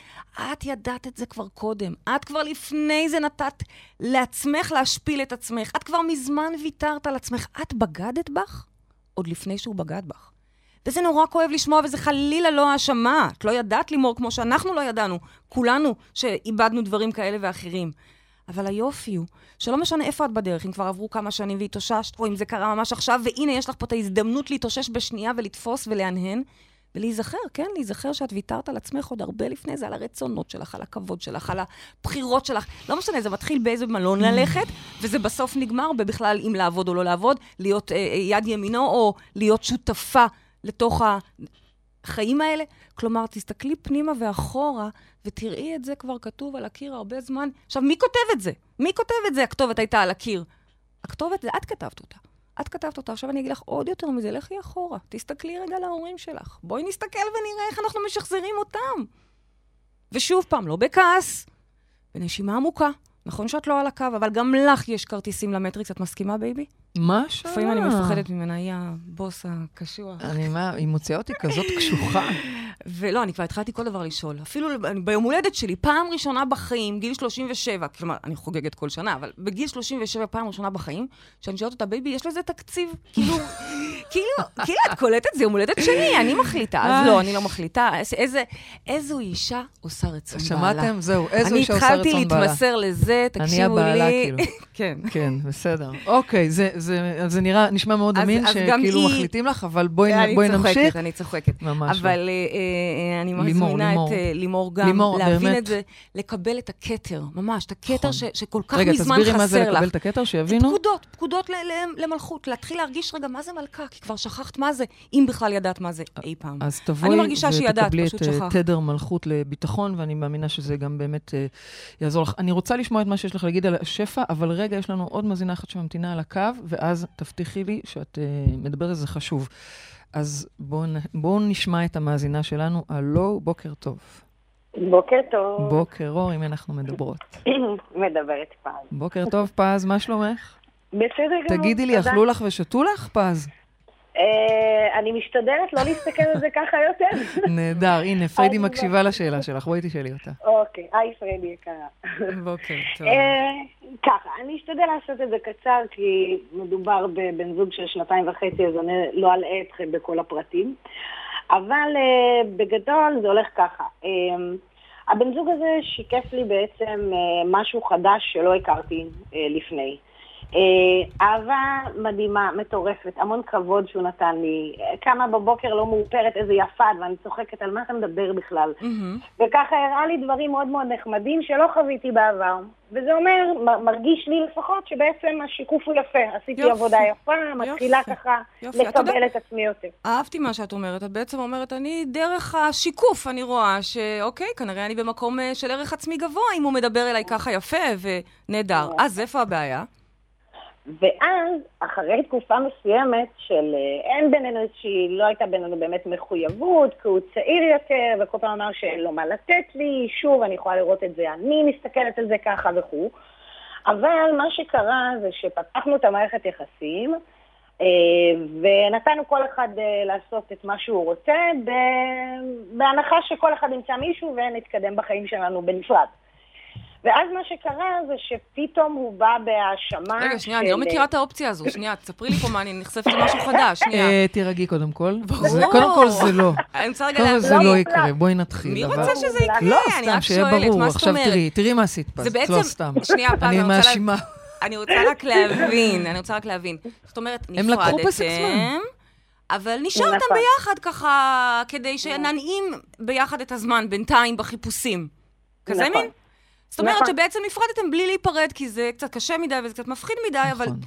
את ידעת את זה כבר קודם. את כבר לפני זה נתת לעצמך להשפיל את עצמך. את כבר מזמן ויתרת על עצמך. את בגדת בך עוד לפני שהוא בגד בך. וזה נורא כואב לשמוע, וזה חלילה לא האשמה. את לא ידעת לימור כמו שאנחנו לא ידענו, כולנו, שאיבדנו דברים כאלה ואחרים. אבל היופי הוא, שלא משנה איפה את בדרך, אם כבר עברו כמה שנים והתאוששת, או אם זה קרה ממש עכשיו, והנה יש לך פה את ההזדמנות להתאושש בשנייה ולתפוס ולהנהן, ולהיזכר, כן, להיזכר שאת ויתרת על עצמך עוד הרבה לפני זה, על הרצונות שלך, על הכבוד שלך, על הבחירות שלך. לא משנה, זה מתחיל באיזה מלון ללכת, וזה בסוף נגמר בבכלל אם לעבוד או לא לעבוד, להיות אה, אה, יד ימינו, או להיות שותפה לתוך החיים האלה. כלומר, תסתכלי פנימה ואחורה, ותראי את זה כבר כתוב על הקיר הרבה זמן. עכשיו, מי כותב את זה? מי כותב את זה? הכתובת הייתה על הקיר. הכתובת זה את כתבת אותה. את כתבת אותה. עכשיו אני אגיד לך עוד יותר מזה, לכי אחורה. תסתכלי רגע להורים שלך. בואי נסתכל ונראה איך אנחנו משחזרים אותם. ושוב פעם, לא בכעס, בנשימה עמוקה. נכון שאת לא על הקו, אבל גם לך יש כרטיסים למטריקס. את מסכימה, baby?
מה השאלה?
לפעמים אני מפחדת ממנה, היא הבוס הקשוח.
אני, מה, היא מוציאה אותי כזאת קשוחה.
ולא, אני כבר התחלתי כל דבר לשאול. אפילו אני- ביום הולדת שלי, פעם ראשונה בחיים, גיל 37, כלומר, אני חוגגת כל שנה, אבל בגיל 37, פעם ראשונה בחיים, שאני שואלת אותה, baby, יש לזה תקציב? כאילו, כאילו, כאילו, את קולטת, זה יום הולדת שלי, אני מחליטה. אז לא, אני לא מחליטה. איזה- איזו אישה עושה רצון בעלה.
שמעתם? זהו, איזו אישה עושה
אני
רצון
התחלתי
בעלה.
להתמסר לזה, תקשיבו לי.
הבעלה, כאילו.
כן.
כן, בסדר. אוקיי, זה, נשמע מאוד אמין, שכאילו מחליטים לך, אבל בואי,
אני
בואי
צוחקת,
נמשיך.
אני צוחקת.
ממש
אבל אה, אה, אני
לימור,
מזמינה. את אה, לימור גם
לימור,
להבין
באמת.
את זה, לקבל את הכתר, ממש, את הכתר
נכון.
ש- שכל כך
רגע,
מזמן
תסבירי מה זה
חסר לך.
לקבל את הכתר, שיבינו.
פקודות, פקודות ל- ל- למלכות, להתחיל להרגיש רגע מה זה מלכה, כי כבר שכחת מה זה, אם בכלל ידעת מה זה אי פעם.
אז תבואי ותקבלי את אה. תדר מלכות לביטחון, ואני מאמינה שזה גם באמת אה, יעזור לך. אני רוצה לשמוע את מה שיש לך להגיד על השפע, אבל רגע, יש לנו עוד מאזינה אחת שממתינה על הקו, ואז תבטיחי לי שאת אה, מדברת, זה חשוב. אז בואו בואו נשמע את המאזינה שלנו. הלו, בוקר טוב.
בוקר טוב,
בוקר אור, אם אנחנו מדברות.
מדברת פעם.
בוקר טוב, פז, מה שלומך?
בסדר גמור.
תגידי לי. אכלו לך ושתו לך, פז?
אה, אני משתדלת לא להסתכל על זה ככה יותר.
נהדר, הנה, פריידי מקשיבה לשאלה שלך, בואי תשאלי אותה.
אוקיי, היי פרדי יקרה.
בוקר טוב.
אה, ככה, אני אשתדל לעשות את זה קצר, כי מדובר בבן זוג של שנתיים וחצי, אז אני לא אלאה אתכם בכל הפרטים. אבל אה, בגדול זה הולך ככה. הבן זוג הזה שיקף לי בעצם משהו חדש שלא הכרתי לפני. אה, אהבה מדהימה, מטורפת, המון כבוד שהוא נתן לי. קמה בבוקר לא מאופרת, איזה יפה, ואני צוחקת, על מה אתה מדבר בכלל?
מהמם.
וככה הראה לי דברים מאוד מאוד נחמדים שלא חוויתי בעבר. וזה אומר, מרגיש לי לפחות שבעצם השיקוף הוא יפה. עשיתי
יופי.
עבודה יפה, מתחילה
יופי.
ככה
יופי.
לקבל
יודעת-
את עצמי יותר.
אהבתי מה שאת אומרת. את בעצם אומרת, אני דרך השיקוף, אני רואה שאוקיי, כנראה אני במקום אה, של ערך עצמי גבוה, אם הוא מדבר אליי ככה יפה ונהדר. אז איפה הבעיה?
ואז, אחרי תקופה מסוימת של אה, אין בינינו איזושהי, לא הייתה בינינו באמת מחויבות, כי הוא צעיר יותר, וכל פעם אמר שאין לו מה לתת לי, שוב, אני יכולה לראות את זה, אני מסתכלת על זה ככה וכו'. אבל מה שקרה זה שפתחנו את המערכת יחסים, אה, ונתנו כל אחד אה, לעשות את מה שהוא רוצה, בהנחה שכל אחד ימצא מישהו ונתקדם בחיים שלנו בנפרד. ואז מה שקרה זה שפתאום הוא בא בהאשמה
רגע, שנייה, אני לא מכירה את האופציה הזו. שנייה, תספרי לי פה מה, אני נחשפת למשהו חדש. שנייה.
אה, תירגעי קודם כל.
ברור.
קודם כל זה לא.
אני רוצה רגע
קודם כל
להבין.
זה
לא
לא. יקרה, בואי נתחיל.
מי רוצה שזה יקרה?
לא,
אני
סתם, שיהיה ברור. עכשיו? תראי, תראי מה עשית פז.
זה בעצם...
לא סתם.
שנייה, פז,
אני מאשימה.
אני רוצה רק להבין, אני רוצה רק להבין. זאת אומרת,
הם לקחו פסק זמן.
נפרדתם, אבל נשארתם
נכון.
ביחד ככה, כדי שננעים ביחד את הזמן בינתיים בחיפושים. כזה
נכון.
מין? זאת אומרת
נכון.
שבעצם נפרדתם בלי להיפרד, כי זה קצת קשה מדי וזה קצת מפחיד מדי, אבל...
נכון.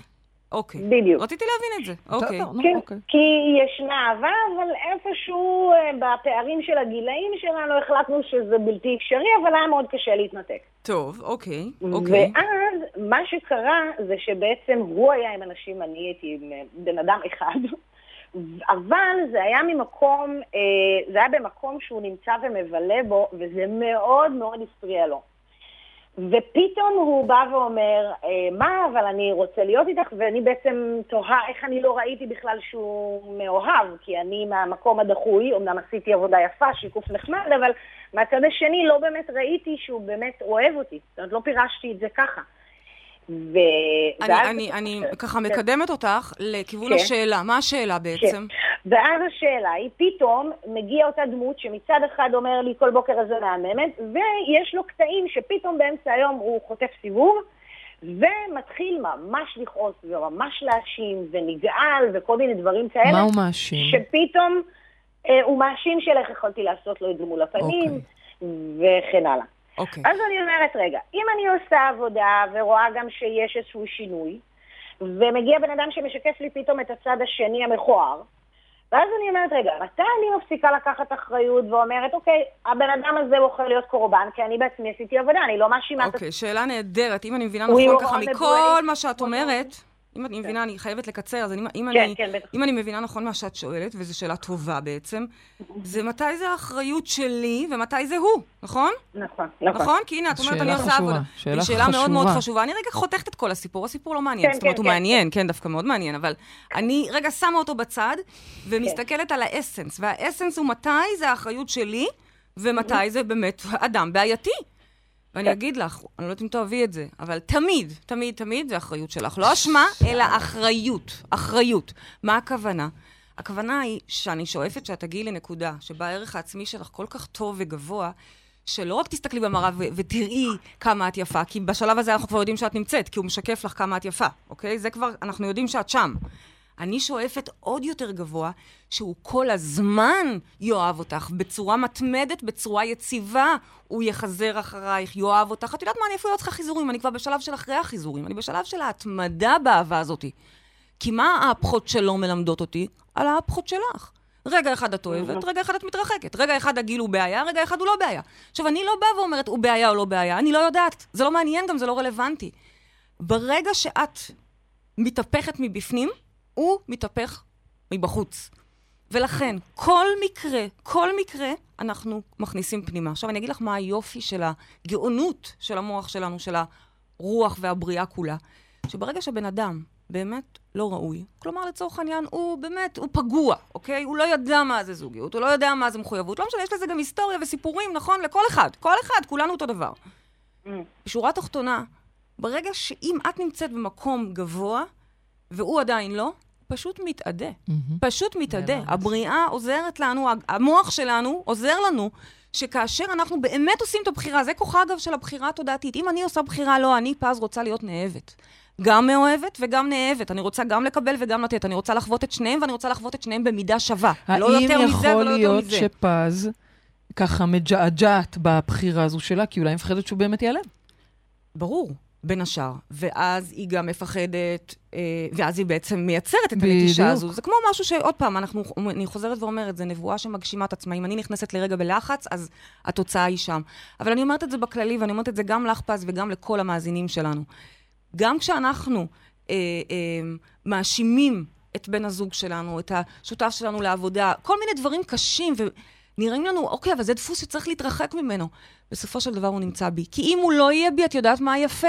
אוקיי.
בדיוק.
רציתי להבין את זה. אוקיי.
כן,
אוקיי.
כי ישנה אהבה, אבל איפשהו אה, בפערים של הגילאים שלנו החלטנו שזה בלתי אפשרי, אבל היה מאוד קשה להתנתק.
טוב, אוקיי. אוקיי.
ואז מה שקרה זה שבעצם הוא היה עם אנשים, אני הייתי עם אה, בן אדם אחד, אבל זה היה ממקום, אה, זה היה במקום שהוא נמצא ומבלה בו, וזה מאוד מאוד הפריע לו. ופתאום הוא בא ואומר, אה, מה, אבל אני רוצה להיות איתך, ואני בעצם תוהה איך אני לא ראיתי בכלל שהוא מאוהב, כי אני מהמקום הדחוי, אמנם עשיתי עבודה יפה, שיקוף נחמד, אבל מהצד השני לא באמת ראיתי שהוא באמת אוהב אותי. זאת אומרת, לא פירשתי את זה ככה. ו...
אני,
ואז-
אני, אני ככה
כן.
מקדמת אותך לכיוון
כן.
השאלה. מה השאלה בעצם?
כן. ואז השאלה היא, פתאום מגיעה אותה דמות שמצד אחד אומר לי כל בוקר איזה מהממת, ויש לו קטעים שפתאום באמצע היום הוא חוטף סיבוב, ומתחיל ממש לכעוס וממש להאשים ונגעל וכל מיני דברים כאלה.
מה הוא מאשים?
שפתאום אה, הוא מאשים של איך יכולתי לעשות לו את זה מול הפנים, וכן הלאה.
אוקיי.
אז אני אומרת, רגע, אם אני עושה עבודה ורואה גם שיש איזשהו שינוי, ומגיע בן אדם שמשקף לי פתאום את הצד השני המכוער, ואז אני אומרת, רגע, מתי אני מפסיקה לקחת אחריות ואומרת, אוקיי, הבן אדם הזה בוחר להיות קורבן, כי אני בעצמי עשיתי עבודה, אני לא מאשימה את
אוקיי, שאלה נהדרת. אם אני מבינה נכון ככה מכל. מה שאת אומרת, אם אני מבינה, אני חייבת לקצר, אז אני, אם,
כן,
אני,
כן.
אם אני מבינה נכון מה שאת שואלת, וזו שאלה טובה בעצם, זה מתי זה האחריות שלי ומתי זה הוא, נכון?
נכון, נכון.
נכון? כי הנה, את אומרת, אני עושה
חשובה,
עבודה.
שאלה
היא שאלה מאוד מאוד
חשובה.
חשובה. אני רגע חותכת את כל הסיפור, הסיפור לא מעניין.
כן,
זאת אומרת,
כן,
הוא
כן.
מעניין, כן, דווקא מאוד מעניין, אבל אני רגע שמה אותו בצד, ומסתכלת על האסנס, והאסנס הוא מתי זה האחריות שלי, ומתי זה באמת אדם בעייתי. ואני אגיד לך, אני לא יודעת אם תאהבי את זה, אבל תמיד, תמיד, תמיד זה אחריות שלך. לא אשמה, אלא אחריות. אחריות. מה הכוונה? הכוונה היא שאני שואפת שאת תגיעי לנקודה שבה הערך העצמי שלך כל כך טוב וגבוה, שלא רק תסתכלי במראה ותראי כמה את יפה, כי בשלב הזה אנחנו כבר יודעים שאת נמצאת, כי הוא משקף לך כמה את יפה, אוקיי? זה כבר, אנחנו יודעים שאת שם. אני שואפת עוד יותר גבוה, שהוא כל הזמן יאהב אותך, בצורה מתמדת, בצורה יציבה, הוא יחזר אחרייך, יאהב אותך. את יודעת מה, אני אפילו לא צריכה חיזורים, אני כבר בשלב של אחרי החיזורים, אני בשלב של ההתמדה באהבה הזאתי. כי מה האפחות שלו מלמדות אותי? על האפחות שלך. רגע אחד את אוהבת, רגע אחד את מתרחקת. רגע אחד הגיל הוא בעיה, רגע אחד הוא לא בעיה. עכשיו, אני לא באה ואומרת, הוא בעיה או לא בעיה, אני לא יודעת. זה לא מעניין גם, זה לא רלוונטי. ברגע שאת מתהפכת מבפנים, הוא מתהפך מבחוץ. ולכן, כל מקרה, כל מקרה, אנחנו מכניסים פנימה. עכשיו, אני אגיד לך מה היופי של הגאונות של המוח שלנו, של הרוח והבריאה כולה. שברגע שבן אדם באמת לא ראוי, כלומר, לצורך העניין, הוא באמת, הוא פגוע, אוקיי? הוא לא ידע מה זה זוגיות, הוא לא יודע מה זה מחויבות. לא משנה, יש לזה גם היסטוריה וסיפורים, נכון? לכל אחד. כל אחד, כולנו אותו דבר.
Mm.
בשורה התחתונה, ברגע שאם את נמצאת במקום גבוה, והוא עדיין לא, פשוט מתאדה.
מהמם.
פשוט מתאדה.
הבנתי.
הבריאה עוזרת לנו, המוח שלנו עוזר לנו, שכאשר אנחנו באמת עושים את הבחירה, זה כוחה אגב של הבחירה התודעתית. אם אני עושה בחירה לא, אני פז רוצה להיות נאהבת. גם מאוהבת וגם נאהבת. אני רוצה גם לקבל וגם לתת. אני רוצה לחוות את שניהם, ואני רוצה לחוות את שניהם במידה שווה. לא
האם
יותר מזה
יכול
ולא יותר
להיות
מזה.
שפז ככה מג'עג'עת בבחירה הזו שלה, כי אולי היא מפחדת שהוא באמת ייעלם?
ברור, בין השאר. ואז היא גם מפחדת, אה, ואז היא בעצם מייצרת את. הנטישה הזו. זה כמו משהו שעוד פעם, אנחנו, אני חוזרת ואומרת, זה נבואה שמגשימה את עצמה. אם אני נכנסת לרגע בלחץ, אז התוצאה היא שם. אבל אני אומרת את זה בכללי, ואני אומרת את זה גם לך, פז, וגם לכל המאזינים שלנו. גם כשאנחנו אה, אה, מאשימים את בן הזוג שלנו, את השותף שלנו לעבודה, כל מיני דברים קשים, ונראים לנו, אוקיי, אבל זה דפוס שצריך להתרחק ממנו. בסופו של דבר הוא נמצא בי. כי אם הוא לא יהיה בי, את יודעת מה יפה?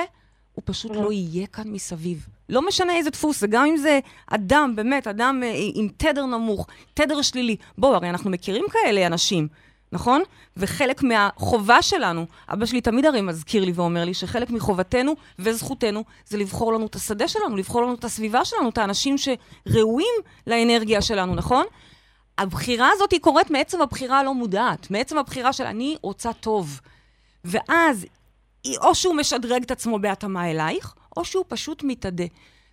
הוא פשוט לא יהיה כאן מסביב. לא משנה איזה דפוס, גם אם זה אדם, באמת, אדם אה, עם תדר נמוך, תדר שלילי. בואו, הרי אנחנו מכירים כאלה אנשים, נכון? וחלק מהחובה שלנו, אבא שלי תמיד הרי מזכיר לי ואומר לי שחלק מחובתנו וזכותנו זה לבחור לנו את השדה שלנו, לבחור לנו את הסביבה שלנו, את האנשים שראויים לאנרגיה שלנו, נכון? הבחירה הזאת היא קורית מעצם הבחירה הלא מודעת, מעצם הבחירה של אני רוצה טוב. ואז היא- או שהוא משדרג את עצמו בהתאמה אלייך, או שהוא פשוט מתאדה.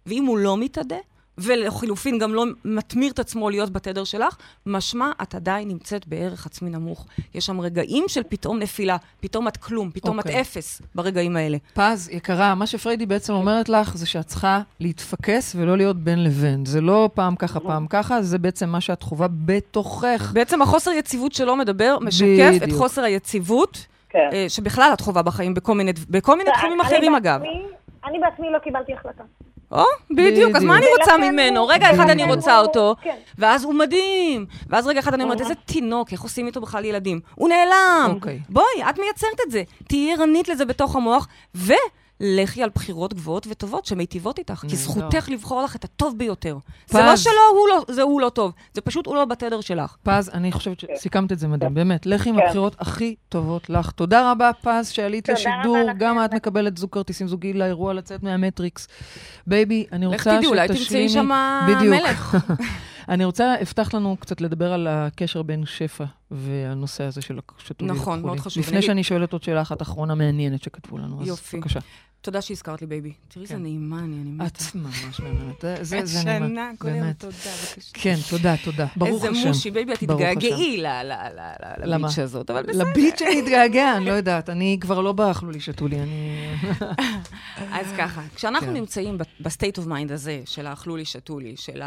ואם הוא לא מתאדה, ולחילופין גם לא מתמיר את עצמו להיות בתדר שלך, משמע את עדיין נמצאת בערך עצמי נמוך. יש שם רגעים של פתאום נפילה, פתאום את כלום, פתאום את
אוקיי.
אפס ברגעים האלה.
פז, יקרה, מה שפריידי בעצם אומרת לך זה שאת צריכה להתפקס ולא להיות בין לבין. זה לא פעם ככה, פעם ככה, זה בעצם מה שאת חווה בתוכך.
בעצם החוסר יציבות שלו מדבר, משקף את
בדיוק.
חוסר היציבות,
כן.
אה, שבכלל את חווה בחיים בכל מיני, בכל מיני תחומים אחרים אגב.
אני בעצמי לא קיבלתי החלטה.
או, בדיוק, אז מה אני. רוצה ממנו? רגע אחד אני רוצה אותו,
כן.
ואז הוא מדהים. ואז רגע אחד אני אומרת, איזה תינוק, איך עושים איתו בכלל ילדים? הוא נעלם.
אוקיי.
בואי, את מייצרת את זה. תהיי ערנית לזה בתוך המוח, ולכי על בחירות גבוהות וטובות שמיטיבות איתך. כי. זכותך לבחור לך את הטוב ביותר. זה לא. שלא, הוא לא- זה הוא לא טוב. זה פשוט הוא לא בתדר שלך.
פז, אני חושבת שסיכמת את זה מדהים, באמת. לכי עם
כן.
הבחירות הכי טובות לך. תודה רבה, פז, שעלית לשידור. גם את מקבלת זוג כרטיסים זוגי לאירוע לצאת מהמטריקס. בייבי, אני
לך
רוצה שתשלימי...
תדעי, אולי תמצאי שם
בדיוק. אני רוצה, הבטח לנו קצת לדבר על הקשר בין שפע והנושא הזה של השתולי
נכון,
וכולי.
מאוד חשוב.
לפני
אני-
שאני שואלת עוד שאלה אחת אחרונה מעניינת שכתבו לנו, אז
יופי.
בבקשה.
תודה שהזכרת לי, בייבי. תראי איזה
כן.
נעימה אני, אני מתה.
את ממש מהממת. זה- זה זה נעימה.
שנה, כל יום. תודה, בבקשה.
כן, תודה, תודה. ברוך השם.
איזה מושי, בייבי, את תתגעגעי
למה?
לביץ' הזאת, אבל בסדר.
לביט שאני אתגעגע, אני לא יודעת. אני כבר לא באכלו לי, שתו לי, אני...
אז ככה, כשאנחנו
כן.
נמצאים ב-state of mind הזה, של האכלו לי, שתו לי, של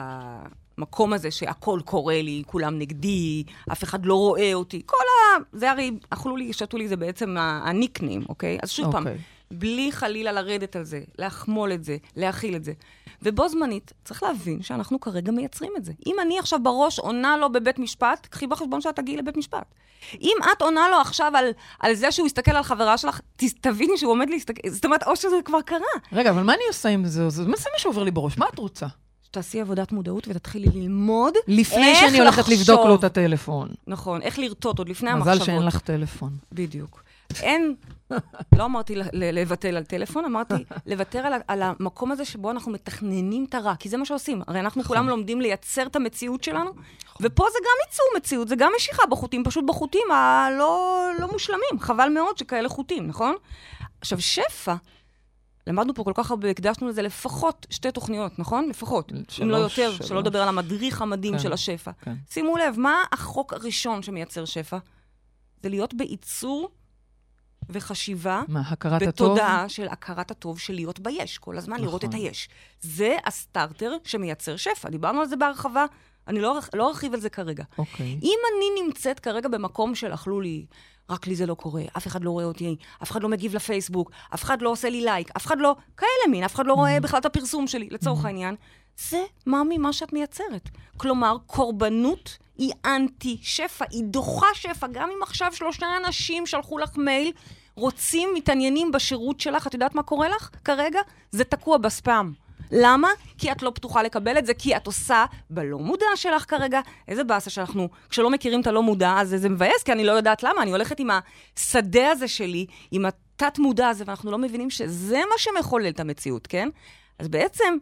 המקום הזה שהכל קורה לי, כולם נגדי, אף אחד לא רואה אותי, כל ה... זה הרי, אכלו לי, שתו לי, זה בעצם הניקנים, אוקיי? אז שוב פעם,
אוקיי.
בלי חלילה לרדת על זה, להחמול את זה, להכיל את זה. ובו זמנית, צריך להבין שאנחנו כרגע מייצרים את זה. אם אני עכשיו בראש עונה לו בבית משפט, קחי בחשבון שאת תגיעי לבית משפט. אם את עונה לו עכשיו על, על זה שהוא יסתכל על חברה שלך, תביני שהוא עומד להסתכל, זאת אומרת, או שזה כבר קרה.
רגע, אבל מה אני עושה עם זה? זה מה זה מה שעובר לי בראש? מה את רוצה?
שתעשי עבודת מודעות ותתחילי ללמוד
לפני
איך
שאני הולכת
לחשוב.
לבדוק לו את הטלפון.
נכון, איך לרטוט עוד לפני המחשבות.
מזל שאין לך טלפון.
בדיוק. אין, לא אמרתי לבטל על טלפון, אמרתי לוותר על, על המקום הזה שבו אנחנו מתכננים את הרע, כי זה מה שעושים. הרי אנחנו
נכון.
כולם לומדים לייצר את המציאות שלנו, ופה זה גם ייצור מציאות, זה גם משיכה בחוטים, פשוט בחוטים הלא לא מושלמים. חבל מאוד שכאלה חוטים, נכון? עכשיו, שפע, למדנו פה כל כך הרבה, הקדשנו לזה לפחות שתי תוכניות, נכון? לפחות. אם לא
שלוש,
יותר,
שלוש.
שלא לדבר על המדריך המדהים
כן,
של השפע.
כן.
שימו לב, מה החוק הראשון שמייצר שפע? זה להיות בעיצור וחשיבה
מה, הכרת הטוב?
בתודעה של הכרת הטוב של להיות ביש, כל הזמן לראות את
נכון.
היש. זה הסטארטר שמייצר שפע. דיברנו על זה בהרחבה, אני לא, לא ארחיב על זה כרגע.
אוקיי.
אם אני נמצאת כרגע במקום של אכלו לי, רק לי זה לא קורה, אף אחד לא רואה אותי, אף אחד לא מגיב לפייסבוק, אף אחד לא עושה לי לייק, אף אחד לא, כאלה מין, אף אחד לא רואה בכלל את הפרסום שלי, לצורך העניין, זה מה ממה שאת מייצרת. כלומר, קורבנות היא אנטי שפע, היא דוחה שפע, גם אם עכשיו שלושה אנשים שלחו לך מייל, רוצים, מתעניינים בשירות שלך, את יודעת מה קורה לך כרגע? זה תקוע בספאם. למה? כי את לא פתוחה לקבל את זה, כי את עושה בלא מודע שלך כרגע. איזה באסה שאנחנו, כשלא מכירים את הלא מודע, אז זה מבאס, כי אני לא יודעת למה. אני הולכת עם השדה הזה שלי, עם התת-מודע הזה, ואנחנו לא מבינים שזה מה שמחולל את המציאות, כן? אז בעצם,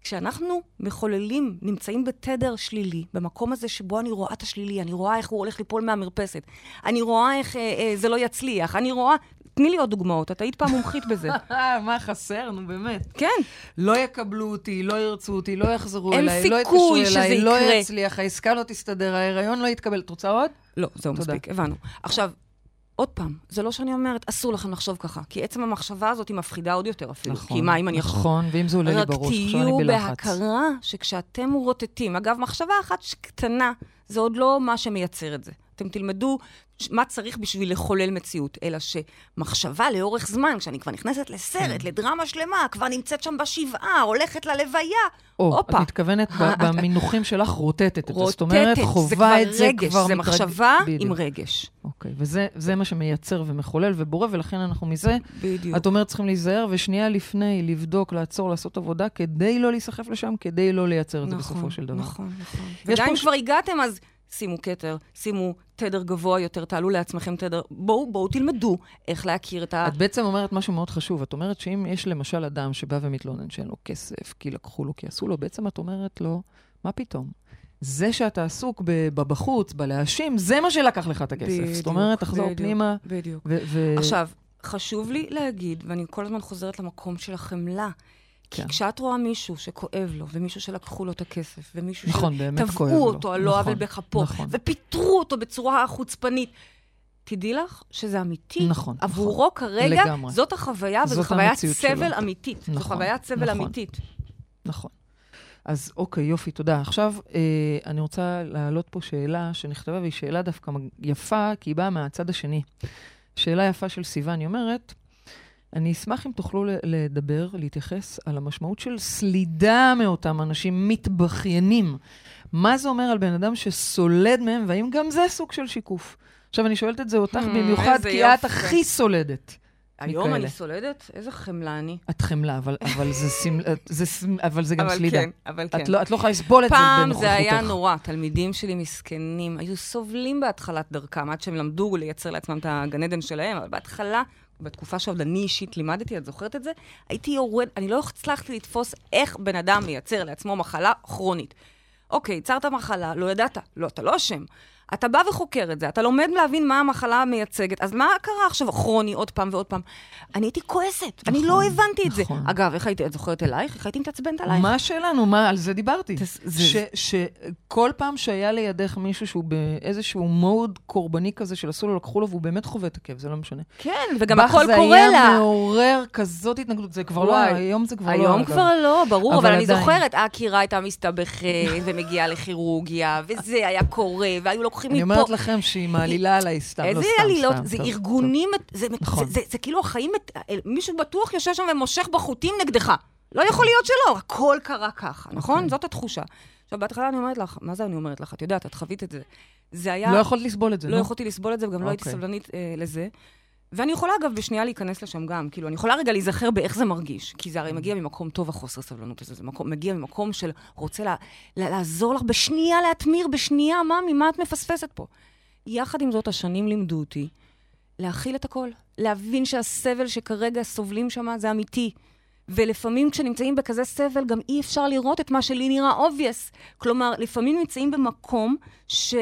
כשאנחנו מחוללים, נמצאים בתדר שלילי, במקום הזה שבו אני רואה את השלילי, אני רואה איך הוא הולך ליפול מהמרפסת, אני רואה איך אה, אה, זה לא יצליח, אני רואה... תני לי עוד דוגמאות, את היית פעם מומחית בזה.
אה, מה חסר? נו, באמת.
כן.
לא יקבלו אותי, לא ירצו אותי, לא יחזרו
אין
אליי, לא
סיכוי
יתקשרו אליי,
שזה
לא
יקרה.
יצליח, העסקה לא תסתדר, ההיריון לא יתקבל. את רוצה עוד?
לא, זהו. מספיק, הבנו. עכשיו, עוד פעם, זה לא שאני אומרת, אסור לכם לחשוב ככה, כי עצם המחשבה הזאת היא מפחידה עוד יותר אפילו. כי מה אם אני?
נכון, ואם זה עולה לי
רק
בראש, עכשיו אני
תהיו
בלחץ.
בהכרה שכשאתם רוטטים, אגב, מחשבה אחת קטנה, זה עוד לא מה שמייצר את זה. אתם תלמדו מה צריך בשביל לחולל מציאות, אלא שמחשבה לאורך זמן, כשאני כבר נכנסת
כן.
לסרט, לדרמה שלמה, כבר נמצאת שם בשבעה, הולכת ללוויה, הופה.
את מתכוונת במינוחים שלך רוטטת את זה.
רוטטת,
זאת אומרת,
זה כבר
חווה את זה
רגש,
כבר...
זה
מתרג-
מחשבה. עם רגש.
אוקיי, וזה זה מה שמייצר ומחולל ובורא, ולכן אנחנו מזה,
בדיוק.
את אומרת, צריכים להיזהר, ושנייה לפני, לבדוק, לעצור, לעשות עבודה, כדי לא להיסחף לשם, כדי לא לייצר את זה בסופו של דבר.
נכון, נכון. וגם אם כבר הגעתם, אז שימו כתר, שימו תדר גבוה יותר, תעלו לעצמכם תדר. בואו, בואו תלמדו איך להכיר את ה...
את בעצם אומרת משהו מאוד חשוב. את אומרת שאם יש למשל אדם שבא ומתלונן שאין לו כסף, כי לקחו לו, כי עשו לו, בעצם את אומרת לו, מה פתאום? זה שאתה עסוק ב- בחוץ, בלהאשים, זה מה שלקח לך את הכסף. זאת
בדיוק,
אומרת, תחזור
בדיוק,
פנימה.
בדיוק.
ו- ו-
עכשיו, חשוב לי להגיד, ואני כל הזמן חוזרת למקום של החמלה, כי
כן.
כשאת רואה מישהו שכואב לו, ומישהו שלקחו לו את הכסף, ומישהו
נכון,
שטבעו. אותו על לא עוול
נכון,
בכפו,
נכון.
ופיטרו אותו בצורה חוצפנית, תדעי לך שזה אמיתי.
נכון,
עבורו
נכון.
כרגע,
לגמרי.
זאת החוויה, וזו חוויית סבל
שלו.
אמיתית. זו
נכון,
חוויית סבל
נכון.
אמיתית.
נכון. אז אוקיי, יופי, תודה. עכשיו, אה, אני רוצה להעלות פה שאלה שנכתבה, והיא שאלה דווקא יפה, כי היא באה מהצד השני. שאלה יפה של סיוון, היא אומרת, אני אשמח אם תוכלו לדבר, להתייחס על המשמעות של סלידה מאותם אנשים מתבכיינים. מה זה אומר על בן אדם שסולד מהם, והאם גם זה סוג של שיקוף? עכשיו, אני שואלת את זה אותך
Hmm,
במיוחד, כי את. הכי סולדת.
היום
מכאלה.
אני סולדת? איזה חמלה אני.
את חמלה, אבל, אבל, זה, סמל, זה, סמ- אבל זה גם
אבל
סלידה.
כן, אבל כן.
את לא, את לא יכולה לסבול את זה
פעם
בנוכחותך.
זה היה נורא, תלמידים שלי מסכנים, היו סובלים בהתחלת דרכם, עד שהם למדו לייצר לעצמם את הגן עדן שלהם, אבל בהתחלה, בתקופה שעוד אני אישית לימדתי, את זוכרת את זה? הייתי יורד, אני לא הצלחתי לתפוס איך בן אדם מייצר לעצמו מחלה כרונית. אוקיי, יצרת מחלה, לא ידעת, לא, אתה לא אשם. אתה בא וחוקר את זה, אתה לומד להבין מה המחלה מייצגת, אז מה קרה עכשיו כרוני עוד פעם ועוד פעם? אני הייתי כועסת, אני לא הבנתי את זה.
נכון.
אגב, איך הייתי, את זוכרת אלייך? איך הייתי מתעצבנת עלייך?
מה שלנו? מה, על זה דיברתי.
תס- זה-
שכל פעם שהיה לידך מישהו שהוא באיזשהו מוד קורבני כזה של עשו לו, לקחו לו, והוא באמת חווה את הכאב, זה לא משנה.
כן, וגם
בך
הכל
זה
קורה
היה
לה.
מעורר כזאת התנגדות, זה כבר לא,
וואי.
היום זה כבר לא.
היום
אגב.
כבר לא, ברור,
אבל
אבל אני
עדיין.
זוכרת, הקירה הייתה מסתבכת ומגיעה לכירורגיה, וזה היה קורה, והיו לוקחים לוקחים
אני
מפה.
אומרת לכם שהיא מעלילה עליי סתם, לא
איזה
סתם,
עלילות?
סתם,
זה
טוב,
ארגונים, זה, זה,
נכון.
זה, כאילו החיים, מת- מישהו בטוח יושב שם ומושך בחוטים נגדך. לא יכול להיות שלא, הכל קרה ככה, נכון?
אוקיי.
זאת התחושה. עכשיו, בהתחלה אני אומרת לך, מה זה אני אומרת לך? את יודעת, את חווית את זה. זה היה...
לא יכולת לסבול את זה,
לא
נו?
יכולתי לסבול את זה, וגם לא הייתי
אוקיי.
סבלנית אה, לזה. ואני יכולה, אגב, בשנייה להיכנס לשם גם. כאילו, אני יכולה רגע להיזכר באיך זה מרגיש. כי זה הרי מגיע ממקום טוב, החוסר סבלנות הזה. זה מקום, מגיע ממקום של רוצה לה, לה, לעזור לך בשנייה להתמיר, בשנייה, מה, ממה את מפספסת פה? יחד עם זאת, השנים לימדו אותי להכיל את הכל. להבין שהסבל שכרגע סובלים שם זה אמיתי. ולפעמים כשנמצאים בכזה סבל, גם אי אפשר לראות את מה שלי נראה obvious. כלומר, לפעמים נמצאים במקום ש...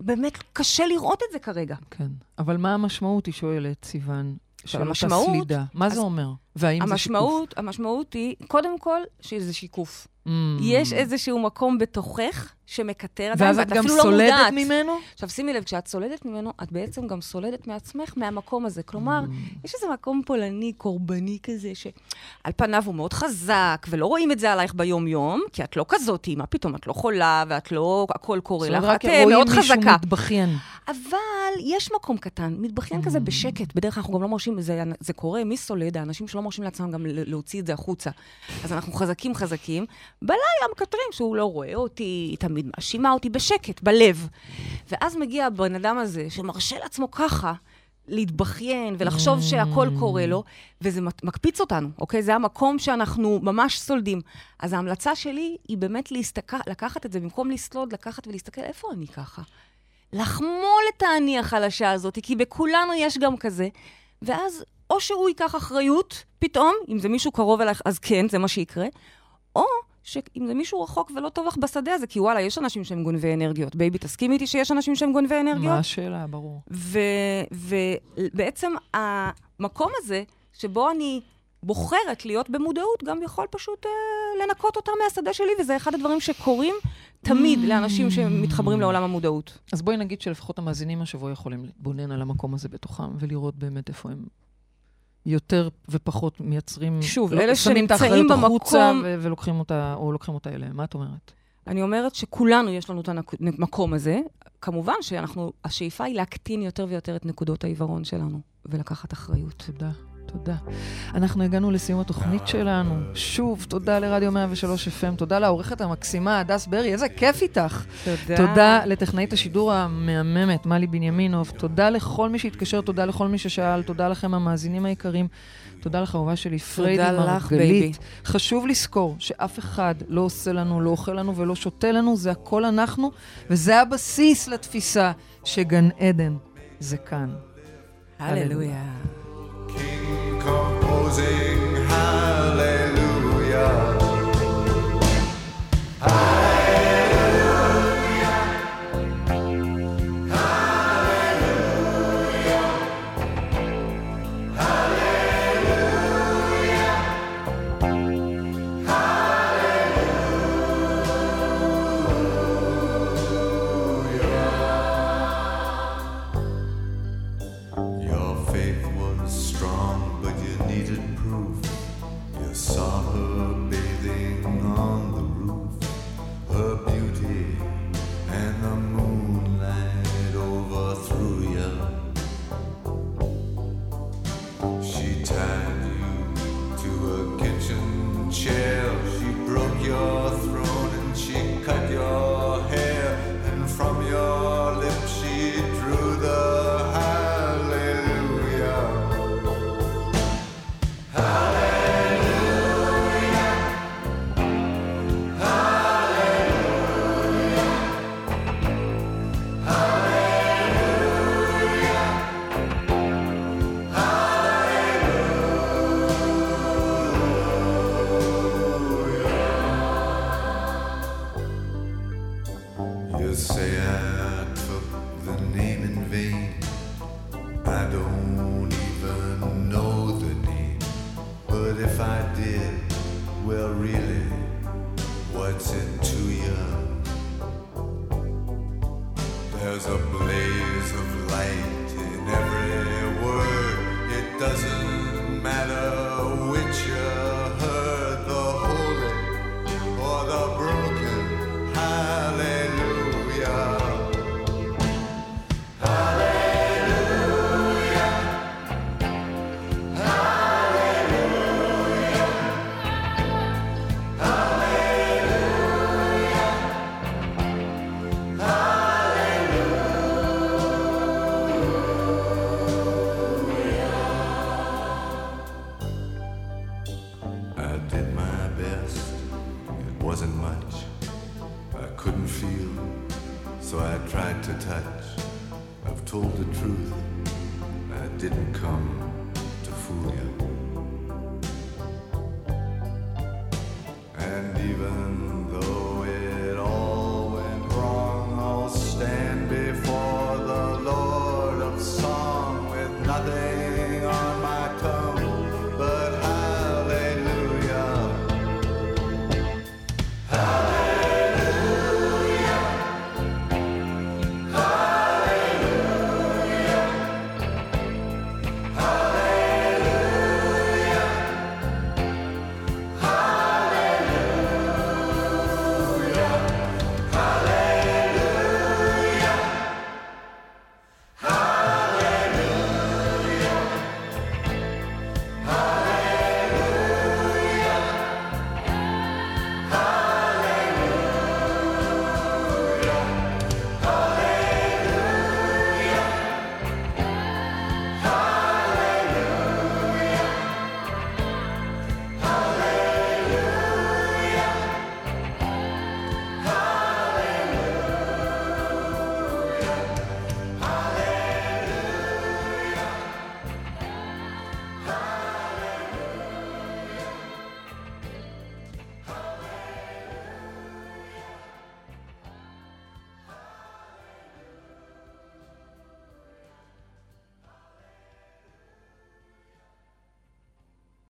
באמת קשה לראות את זה כרגע.
כן. אבל מה המשמעות, היא שואלת, סיוון, של אותה
המשמעות-
סלידה? מה זה
אז-
אומר? והאם זה שיקוף?
המשמעות, המשמעות היא, קודם כל, שזה שיקוף.
Mm.
יש איזשהו מקום בתוכך שמקטר עדיין,
ואז את
ואת
גם
אפילו לא
סולדת
מודעת.
ממנו?
עכשיו, שימי לב, כשאת סולדת ממנו, את בעצם גם סולדת מעצמך מהמקום הזה. כלומר,
Mm.
יש איזה מקום פולני, קורבני כזה, שעל פניו הוא מאוד חזק, ולא רואים את זה עלייך ביום-יום, כי את לא כזאתי, מה פתאום, את לא חולה, ואת לא, הכל קורה
זאת
לך,
אומרת, רק
את אה,
רואים
מאוד
מישהו
חזקה.
מתבכיין.
אבל יש מקום קטן, מתבכיין כזה בשקט. בדרך כלל אנחנו גם לא מרשים, זה, זה קורה, מי סולד? האנשים שלא מרשים לעצמם גם להוציא את זה החוצה. אז אנחנו חזקים חזקים. בלילה מקטרים שהוא לא רואה אותי, תמיד מאשימה אותי בשקט, בלב. ואז מגיע הבן אדם הזה, שמרשה לעצמו ככה, להתבכיין ולחשוב שהכל קורה לו, וזה מק- מקפיץ אותנו, אוקיי? זה המקום שאנחנו ממש סולדים. אז ההמלצה שלי היא באמת להסתכל, לקחת את זה, במקום לסלוד, לקחת ולהסתכל, איפה אני ככה? לחמול את האני החלשה הזאת, כי בכולנו יש גם כזה. ואז או שהוא ייקח אחריות, פתאום, אם זה מישהו קרוב אלייך, אז כן, זה מה שיקרה, או שאם זה מישהו רחוק ולא טוב לך בשדה הזה, כי וואלה, יש אנשים שהם גונבי אנרגיות. Baby, תסכימי איתי שיש אנשים שהם גונבי אנרגיות?
מה השאלה? ברור.
ובעצם המקום הזה, שבו אני בוחרת להיות במודעות, גם יכול פשוט אה, לנקות אותה מהשדה שלי, וזה אחד הדברים שקורים תמיד לאנשים שמתחברים לעולם המודעות.
אז בואי נגיד שלפחות המאזינים השבוע יכולים להתבונן על המקום הזה בתוכם, ולראות באמת איפה הם יותר ופחות מייצרים...
שוב,
לא- את
שנמצאים במקום-
ו- ולוקחים אותה, או לוקחים אותה אליהם. מה את אומרת?
אני אומרת שכולנו יש לנו את המקום הזה. כמובן שאנחנו, השאיפה היא להקטין יותר ויותר את נקודות העיוורון שלנו, ולקחת אחריות.
תודה, תודה. אנחנו הגענו לסיום התוכנית שלנו. שוב, תודה לרדיו 103 FM, תודה לעורכת המקסימה, הדס ברי, איזה כיף איתך.
תודה.
תודה לטכנאית השידור המהממת, מלי בנימינוב. תודה לכל מי שהתקשר, תודה לכל מי ששאל, תודה לכם המאזינים היקרים. תודה לך, אהובה שלי, פריידי
לך,
מרגלית.
בייבי.
חשוב לזכור שאף אחד לא עושה לנו, לא אוכל לנו ולא שותה לנו, זה הכל אנחנו, וזה הבסיס לתפיסה שגן עדן זה כאן.
הללויה.
composing.